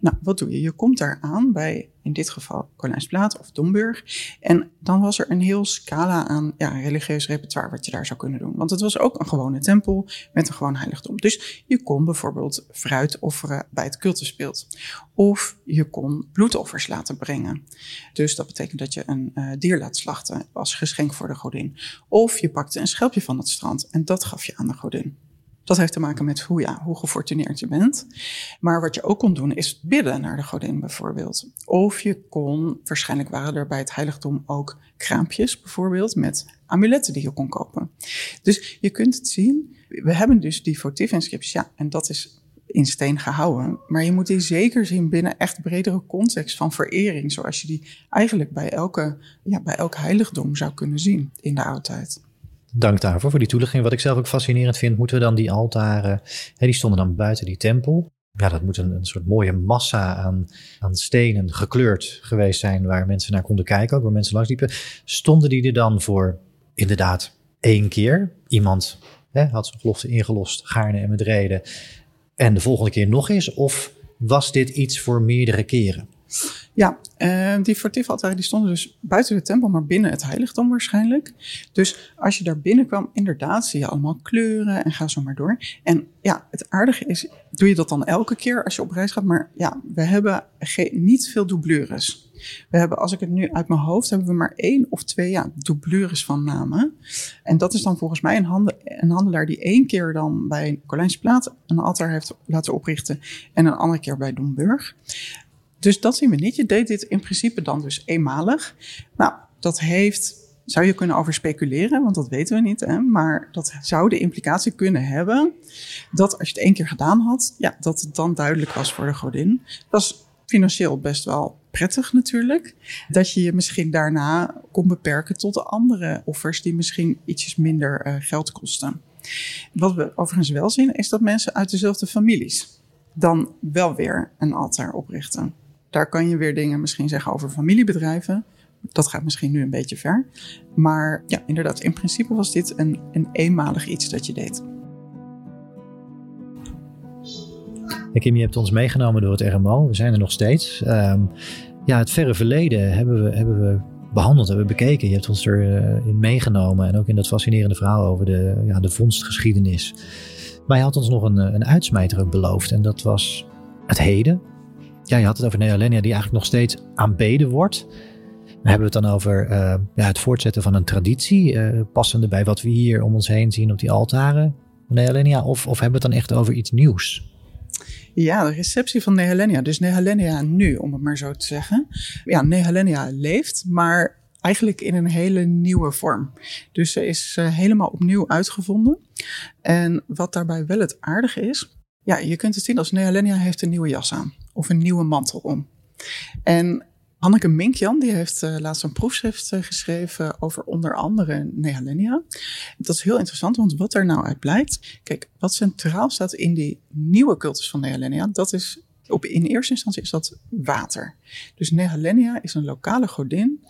Nou, wat doe je? Je komt daar aan bij, in dit geval, Kolijnsplaat of Domburg. En dan was er een heel scala aan ja, religieus repertoire wat je daar zou kunnen doen. Want het was ook een gewone tempel met een gewoon heiligdom. Dus je kon bijvoorbeeld fruit offeren bij het cultusbeeld. Of je kon bloedoffers laten brengen. Dus dat betekent dat je een uh, dier laat slachten als geschenk voor de godin. Of je pakte een schelpje van het strand en dat gaf je aan de godin. Dat heeft te maken met hoe, ja, hoe gefortuneerd je bent. Maar wat je ook kon doen is bidden naar de godin bijvoorbeeld. Of je kon, waarschijnlijk waren er bij het heiligdom ook kraampjes bijvoorbeeld met amuletten die je kon kopen. Dus je kunt het zien. We hebben dus die votief inscripties, ja, en dat is in steen gehouden. Maar je moet die zeker zien binnen echt bredere context van verering. Zoals je die eigenlijk bij, elke, ja, bij elk heiligdom zou kunnen zien in de oudheid. Dank daarvoor, voor die toelichting. Wat ik zelf ook fascinerend vind, moeten we dan die altaren, hè, die stonden dan buiten die tempel. Ja, dat moet een, een soort mooie massa aan, aan stenen gekleurd geweest zijn waar mensen naar konden kijken, ook waar mensen langs liepen. Stonden die er dan voor inderdaad één keer? Iemand hè, had zijn gelofte ingelost, gaarne en met reden. En de volgende keer nog eens? Of was dit iets voor meerdere keren? Ja, uh, die votiefaltaren die stonden dus buiten de tempel, maar binnen het heiligdom waarschijnlijk. Dus als je daar binnenkwam, inderdaad zie je allemaal kleuren en ga zo maar door. En ja, het aardige is, doe je dat dan elke keer als je op reis gaat? Maar ja, we hebben niet veel doublures. We hebben, als ik het nu uit mijn hoofd, hebben we maar één of twee ja, doublures van namen. En dat is dan volgens mij een, handel, een handelaar die één keer dan bij Plaat een altaar heeft laten oprichten en een andere keer bij Domburg. Dus dat zien we niet. Je deed dit in principe dan dus eenmalig. Nou, dat heeft, zou je kunnen over speculeren, want dat weten we niet. Hè? Maar dat zou de implicatie kunnen hebben dat als je het één keer gedaan had, ja, dat het dan duidelijk was voor de godin. Dat is financieel best wel prettig natuurlijk. Dat je je misschien daarna kon beperken tot de andere offers die misschien ietsjes minder uh, geld kosten. Wat we overigens wel zien is dat mensen uit dezelfde families dan wel weer een altaar oprichten. Daar kan je weer dingen misschien zeggen over familiebedrijven. Dat gaat misschien nu een beetje ver. Maar ja, inderdaad, in principe was dit een, een eenmalig iets dat je deed. Kim, je hebt ons meegenomen door het RMO. We zijn er nog steeds. Ehm, ja, het verre verleden hebben we, hebben we behandeld, hebben we bekeken. Je hebt ons erin uh, meegenomen. En ook in dat fascinerende verhaal over de, ja, de vondstgeschiedenis. Maar je had ons nog een, een uitsmijter beloofd. En dat was het heden. Ja, je had het over Neolenia die eigenlijk nog steeds aanbeden wordt. Dan hebben we het dan over uh, ja, het voortzetten van een traditie. Uh, passende bij wat we hier om ons heen zien op die altaren. Of, of hebben we het dan echt over iets nieuws? Ja, de receptie van Nehelenia. Dus Nehelenia nu, om het maar zo te zeggen. Ja, Nehelenia leeft, maar eigenlijk in een hele nieuwe vorm. Dus ze is uh, helemaal opnieuw uitgevonden. En wat daarbij wel het aardige is, ja, je kunt het zien als Nehelenia heeft een nieuwe jas aan of een nieuwe mantel om. En Hanneke Minkjan die heeft uh, laatst een proefschrift uh, geschreven over onder andere Nehalenia. Dat is heel interessant, want wat er nou uit blijkt. Kijk, wat centraal staat in die nieuwe cultus van Nehalenia, dat is op, in eerste instantie is dat water. Dus Nehalenia is een lokale godin.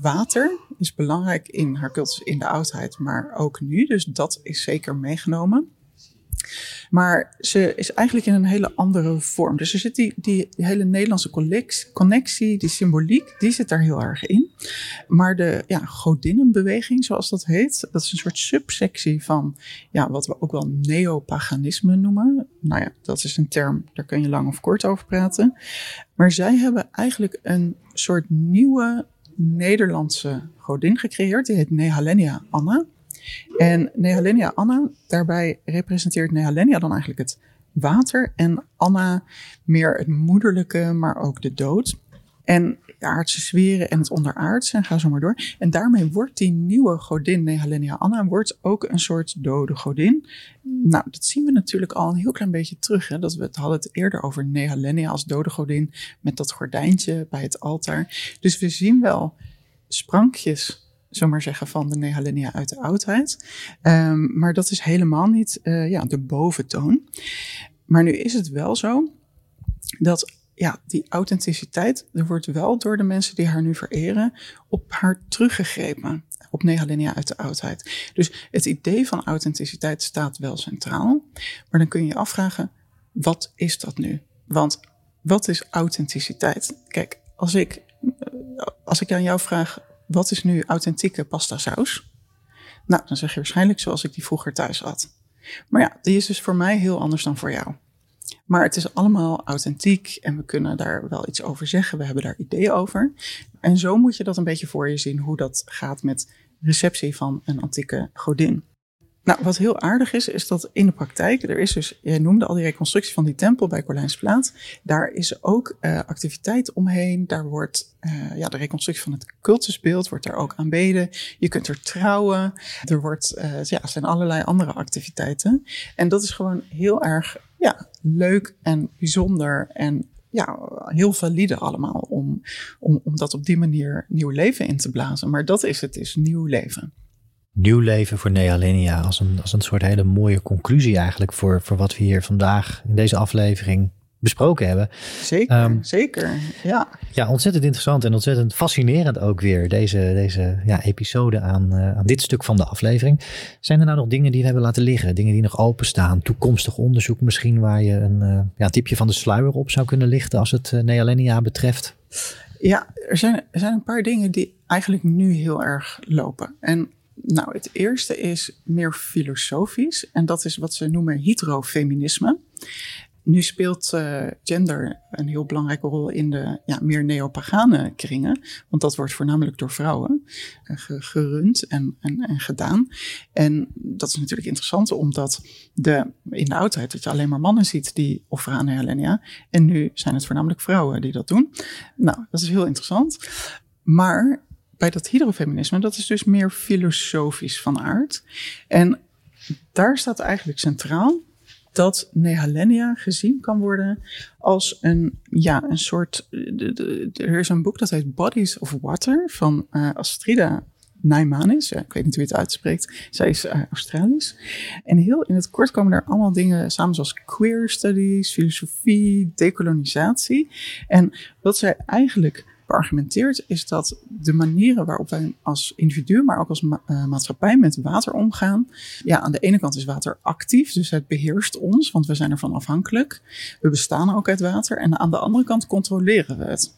Water is belangrijk in haar cultus in de oudheid, maar ook nu. Dus dat is zeker meegenomen. Maar ze is eigenlijk in een hele andere vorm. Dus er zit die, die, hele Nederlandse connectie, die symboliek, die zit daar heel erg in. Maar de ja, godinnenbeweging, zoals dat heet, dat is een soort subsectie van ja, wat we ook wel neopaganisme noemen. Nou ja, dat is een term, daar kun je lang of kort over praten. Maar zij hebben eigenlijk een soort nieuwe Nederlandse godin gecreëerd. Die heet Nehalenia Anna. En Nehalenia Anna, daarbij representeert Nehalenia dan eigenlijk het water en Anna meer het moederlijke, maar ook de dood. En de aardse sferen en het onderaardse en ga zo maar door. En daarmee wordt die nieuwe godin Nehalenia Anna wordt ook een soort dode godin. Nou, dat zien we natuurlijk al een heel klein beetje terug. Hè? Dat we het hadden het eerder over Nehalenia als dode godin met dat gordijntje bij het altaar. Dus we zien wel sprankjes zomaar zeggen, van de Nehalenia uit de oudheid. Um, maar dat is helemaal niet uh, ja, de boventoon. Maar nu is het wel zo dat ja, die authenticiteit, er wordt wel door de mensen die haar nu vereren, op haar teruggegrepen. Op Nehalenia uit de oudheid. Dus het idee van authenticiteit staat wel centraal. Maar dan kun je je afvragen, wat is dat nu? Want wat is authenticiteit? Kijk, als ik, eh, als ik aan jou vraag, wat is nu authentieke pasta saus? Nou, dan zeg je waarschijnlijk zoals ik die vroeger thuis had. Maar ja, die is dus voor mij heel anders dan voor jou. Maar het is allemaal authentiek en we kunnen daar wel iets over zeggen. We hebben daar ideeën over. En zo moet je dat een beetje voor je zien, hoe dat gaat met receptie van een antieke godin. Nou, wat heel aardig is, is dat in de praktijk, er is dus, jij noemde al die reconstructie van die tempel bij Plaat. Daar is ook uh, activiteit omheen. Daar wordt, uh, ja, de reconstructie van het cultusbeeld wordt daar ook aanbeden. Je kunt er trouwen. Er wordt, uh, ja, zijn allerlei andere activiteiten. En dat is gewoon heel erg, ja, leuk en bijzonder en ja, heel valide allemaal om, om, om dat op die manier nieuw leven in te blazen. Maar dat is het, is nieuw leven nieuw leven voor Nealenia. Als een, als een soort hele mooie conclusie eigenlijk voor, voor wat we hier vandaag in deze aflevering besproken hebben. Zeker, Ehm, zeker. Ja. Ja, ontzettend interessant en ontzettend fascinerend ook weer deze, deze ja, episode aan, eh, aan dit stuk van de aflevering. Zijn er nou nog dingen die we hebben laten liggen? Dingen die nog openstaan? Toekomstig onderzoek misschien waar je een eh, ja, tipje van de sluier op zou kunnen lichten als het uh, Nealenia betreft? Ja, er zijn, er zijn een paar dingen die eigenlijk nu heel erg lopen. En nou, het eerste is meer filosofisch. En dat is wat ze noemen hydrofeminisme. Nu speelt uh, gender een heel belangrijke rol in de ja, meer neopagane kringen. Want dat wordt voornamelijk door vrouwen uh, gerund en, en, en, gedaan. En dat is natuurlijk interessant, omdat de, in de oudheid dat je alleen maar mannen ziet die offeren aan Helenia. En nu zijn het voornamelijk vrouwen die dat doen. Nou, dat is heel interessant. Maar bij dat hydrofeminisme, dat is dus meer filosofisch van aard. En daar staat eigenlijk centraal dat Nehalenia gezien kan worden als een, ja, een soort. De, de, er is een boek dat heet Bodies of Water van uh, Astrida Naimanis. Ik weet niet hoe je het uitspreekt. Zij is uh, Australisch. En heel in het kort komen er allemaal dingen samen zoals queer studies, filosofie, decolonisatie. En wat zij eigenlijk beargumenteert, is dat de manieren waarop wij als individu, maar ook als uh, maatschappij met water omgaan. Ja, aan de ene kant is water actief, dus het beheerst ons, want we zijn ervan afhankelijk. We bestaan ook uit water. En aan de andere kant controleren we het.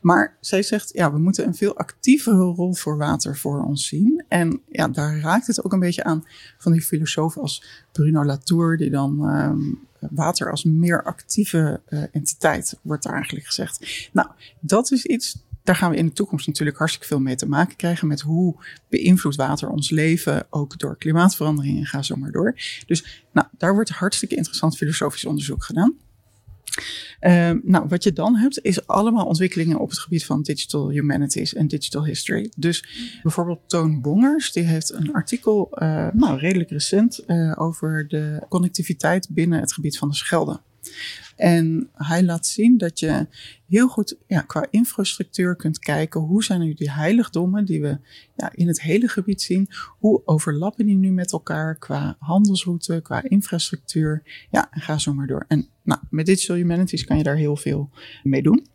Maar zij zegt, ja, we moeten een veel actievere rol voor water voor ons zien. En ja, daar raakt het ook een beetje aan van die filosofen als Bruno Latour, die dan um, water als meer actieve uh, entiteit, wordt daar eigenlijk gezegd. Nou, dat is iets, daar gaan we in de toekomst natuurlijk hartstikke veel mee te maken krijgen. Met hoe beïnvloedt water ons leven, ook door klimaatverandering en ga zo maar door. Dus nou, daar wordt hartstikke interessant filosofisch onderzoek gedaan. Uh, nou, wat je dan hebt, is allemaal ontwikkelingen op het gebied van digital humanities en digital history. Dus bijvoorbeeld Toon Bongers, die heeft een artikel, uh, nou, redelijk recent, uh, over de connectiviteit binnen het gebied van de Schelde. En hij laat zien dat je heel goed ja, qua infrastructuur kunt kijken hoe zijn nu die heiligdommen die we ja, in het hele gebied zien, hoe overlappen die nu met elkaar qua handelsroute, qua infrastructuur. Ja, ga zo maar door. En nou, met Digital Humanities kan je daar heel veel mee doen.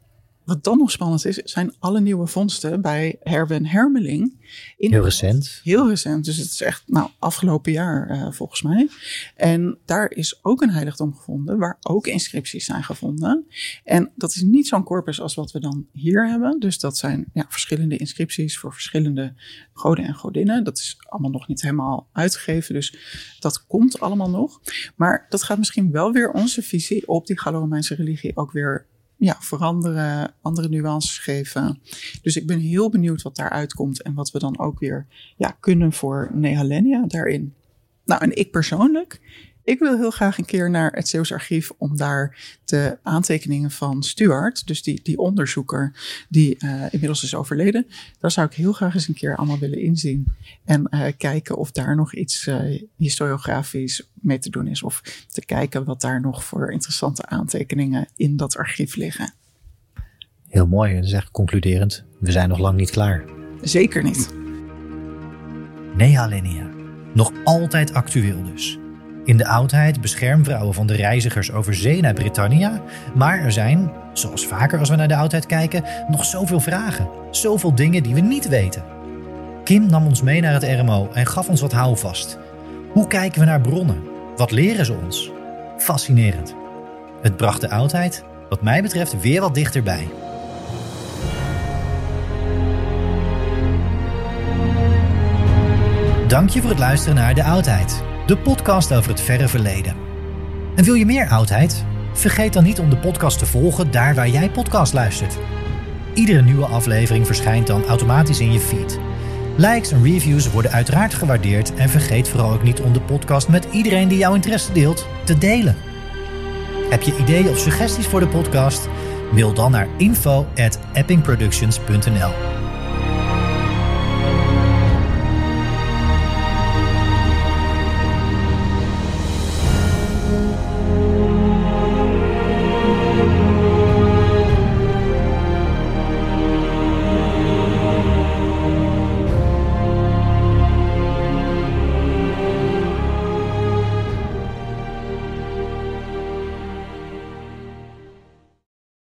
Wat dan nog spannend is, zijn alle nieuwe vondsten bij Herwen Hermeling. In heel recent. Heel recent, dus het is echt nou, afgelopen jaar uh, volgens mij. En daar is ook een heiligdom gevonden, waar ook inscripties zijn gevonden. En dat is niet zo'n corpus als wat we dan hier hebben. Dus dat zijn ja, verschillende inscripties voor verschillende goden en godinnen. Dat is allemaal nog niet helemaal uitgegeven, dus dat komt allemaal nog. Maar dat gaat misschien wel weer onze visie op die Gallo-Romeinse religie ook weer ja, veranderen, andere nuances geven. Dus ik ben heel benieuwd wat daaruit komt en wat we dan ook weer ja, kunnen voor Nehalenia daarin. Nou, en ik persoonlijk, ik wil heel graag een keer naar het Zeeuws Archief om daar de aantekeningen van Stuart, dus die, die onderzoeker die uh, inmiddels is overleden, daar zou ik heel graag eens een keer allemaal willen inzien. En uh, kijken of daar nog iets uh, historiografisch mee te doen is. Of te kijken wat daar nog voor interessante aantekeningen in dat archief liggen. Heel mooi, dat is echt concluderend. We zijn nog lang niet klaar. Zeker niet. Nehalenia. Nog altijd actueel dus. In de oudheid beschermvrouwen van de reizigers over zee naar Britannia. Maar er zijn, zoals vaker als we naar de oudheid kijken, nog zoveel vragen. Zoveel dingen die we niet weten. Kim nam ons mee naar het RMO en gaf ons wat houvast. Hoe kijken we naar bronnen? Wat leren ze ons? Fascinerend. Het bracht de oudheid, wat mij betreft, weer wat dichterbij. Dank je voor het luisteren naar De Oudheid, de podcast over het verre verleden. En wil je meer oudheid? Vergeet dan niet om de podcast te volgen daar waar jij podcast luistert. Iedere nieuwe aflevering verschijnt dan automatisch in je feed. Likes en reviews worden uiteraard gewaardeerd en vergeet vooral ook niet om de podcast met iedereen die jouw interesse deelt te delen. Heb je ideeën of suggesties voor de podcast? Mail dan naar info@eppingproductions.nl.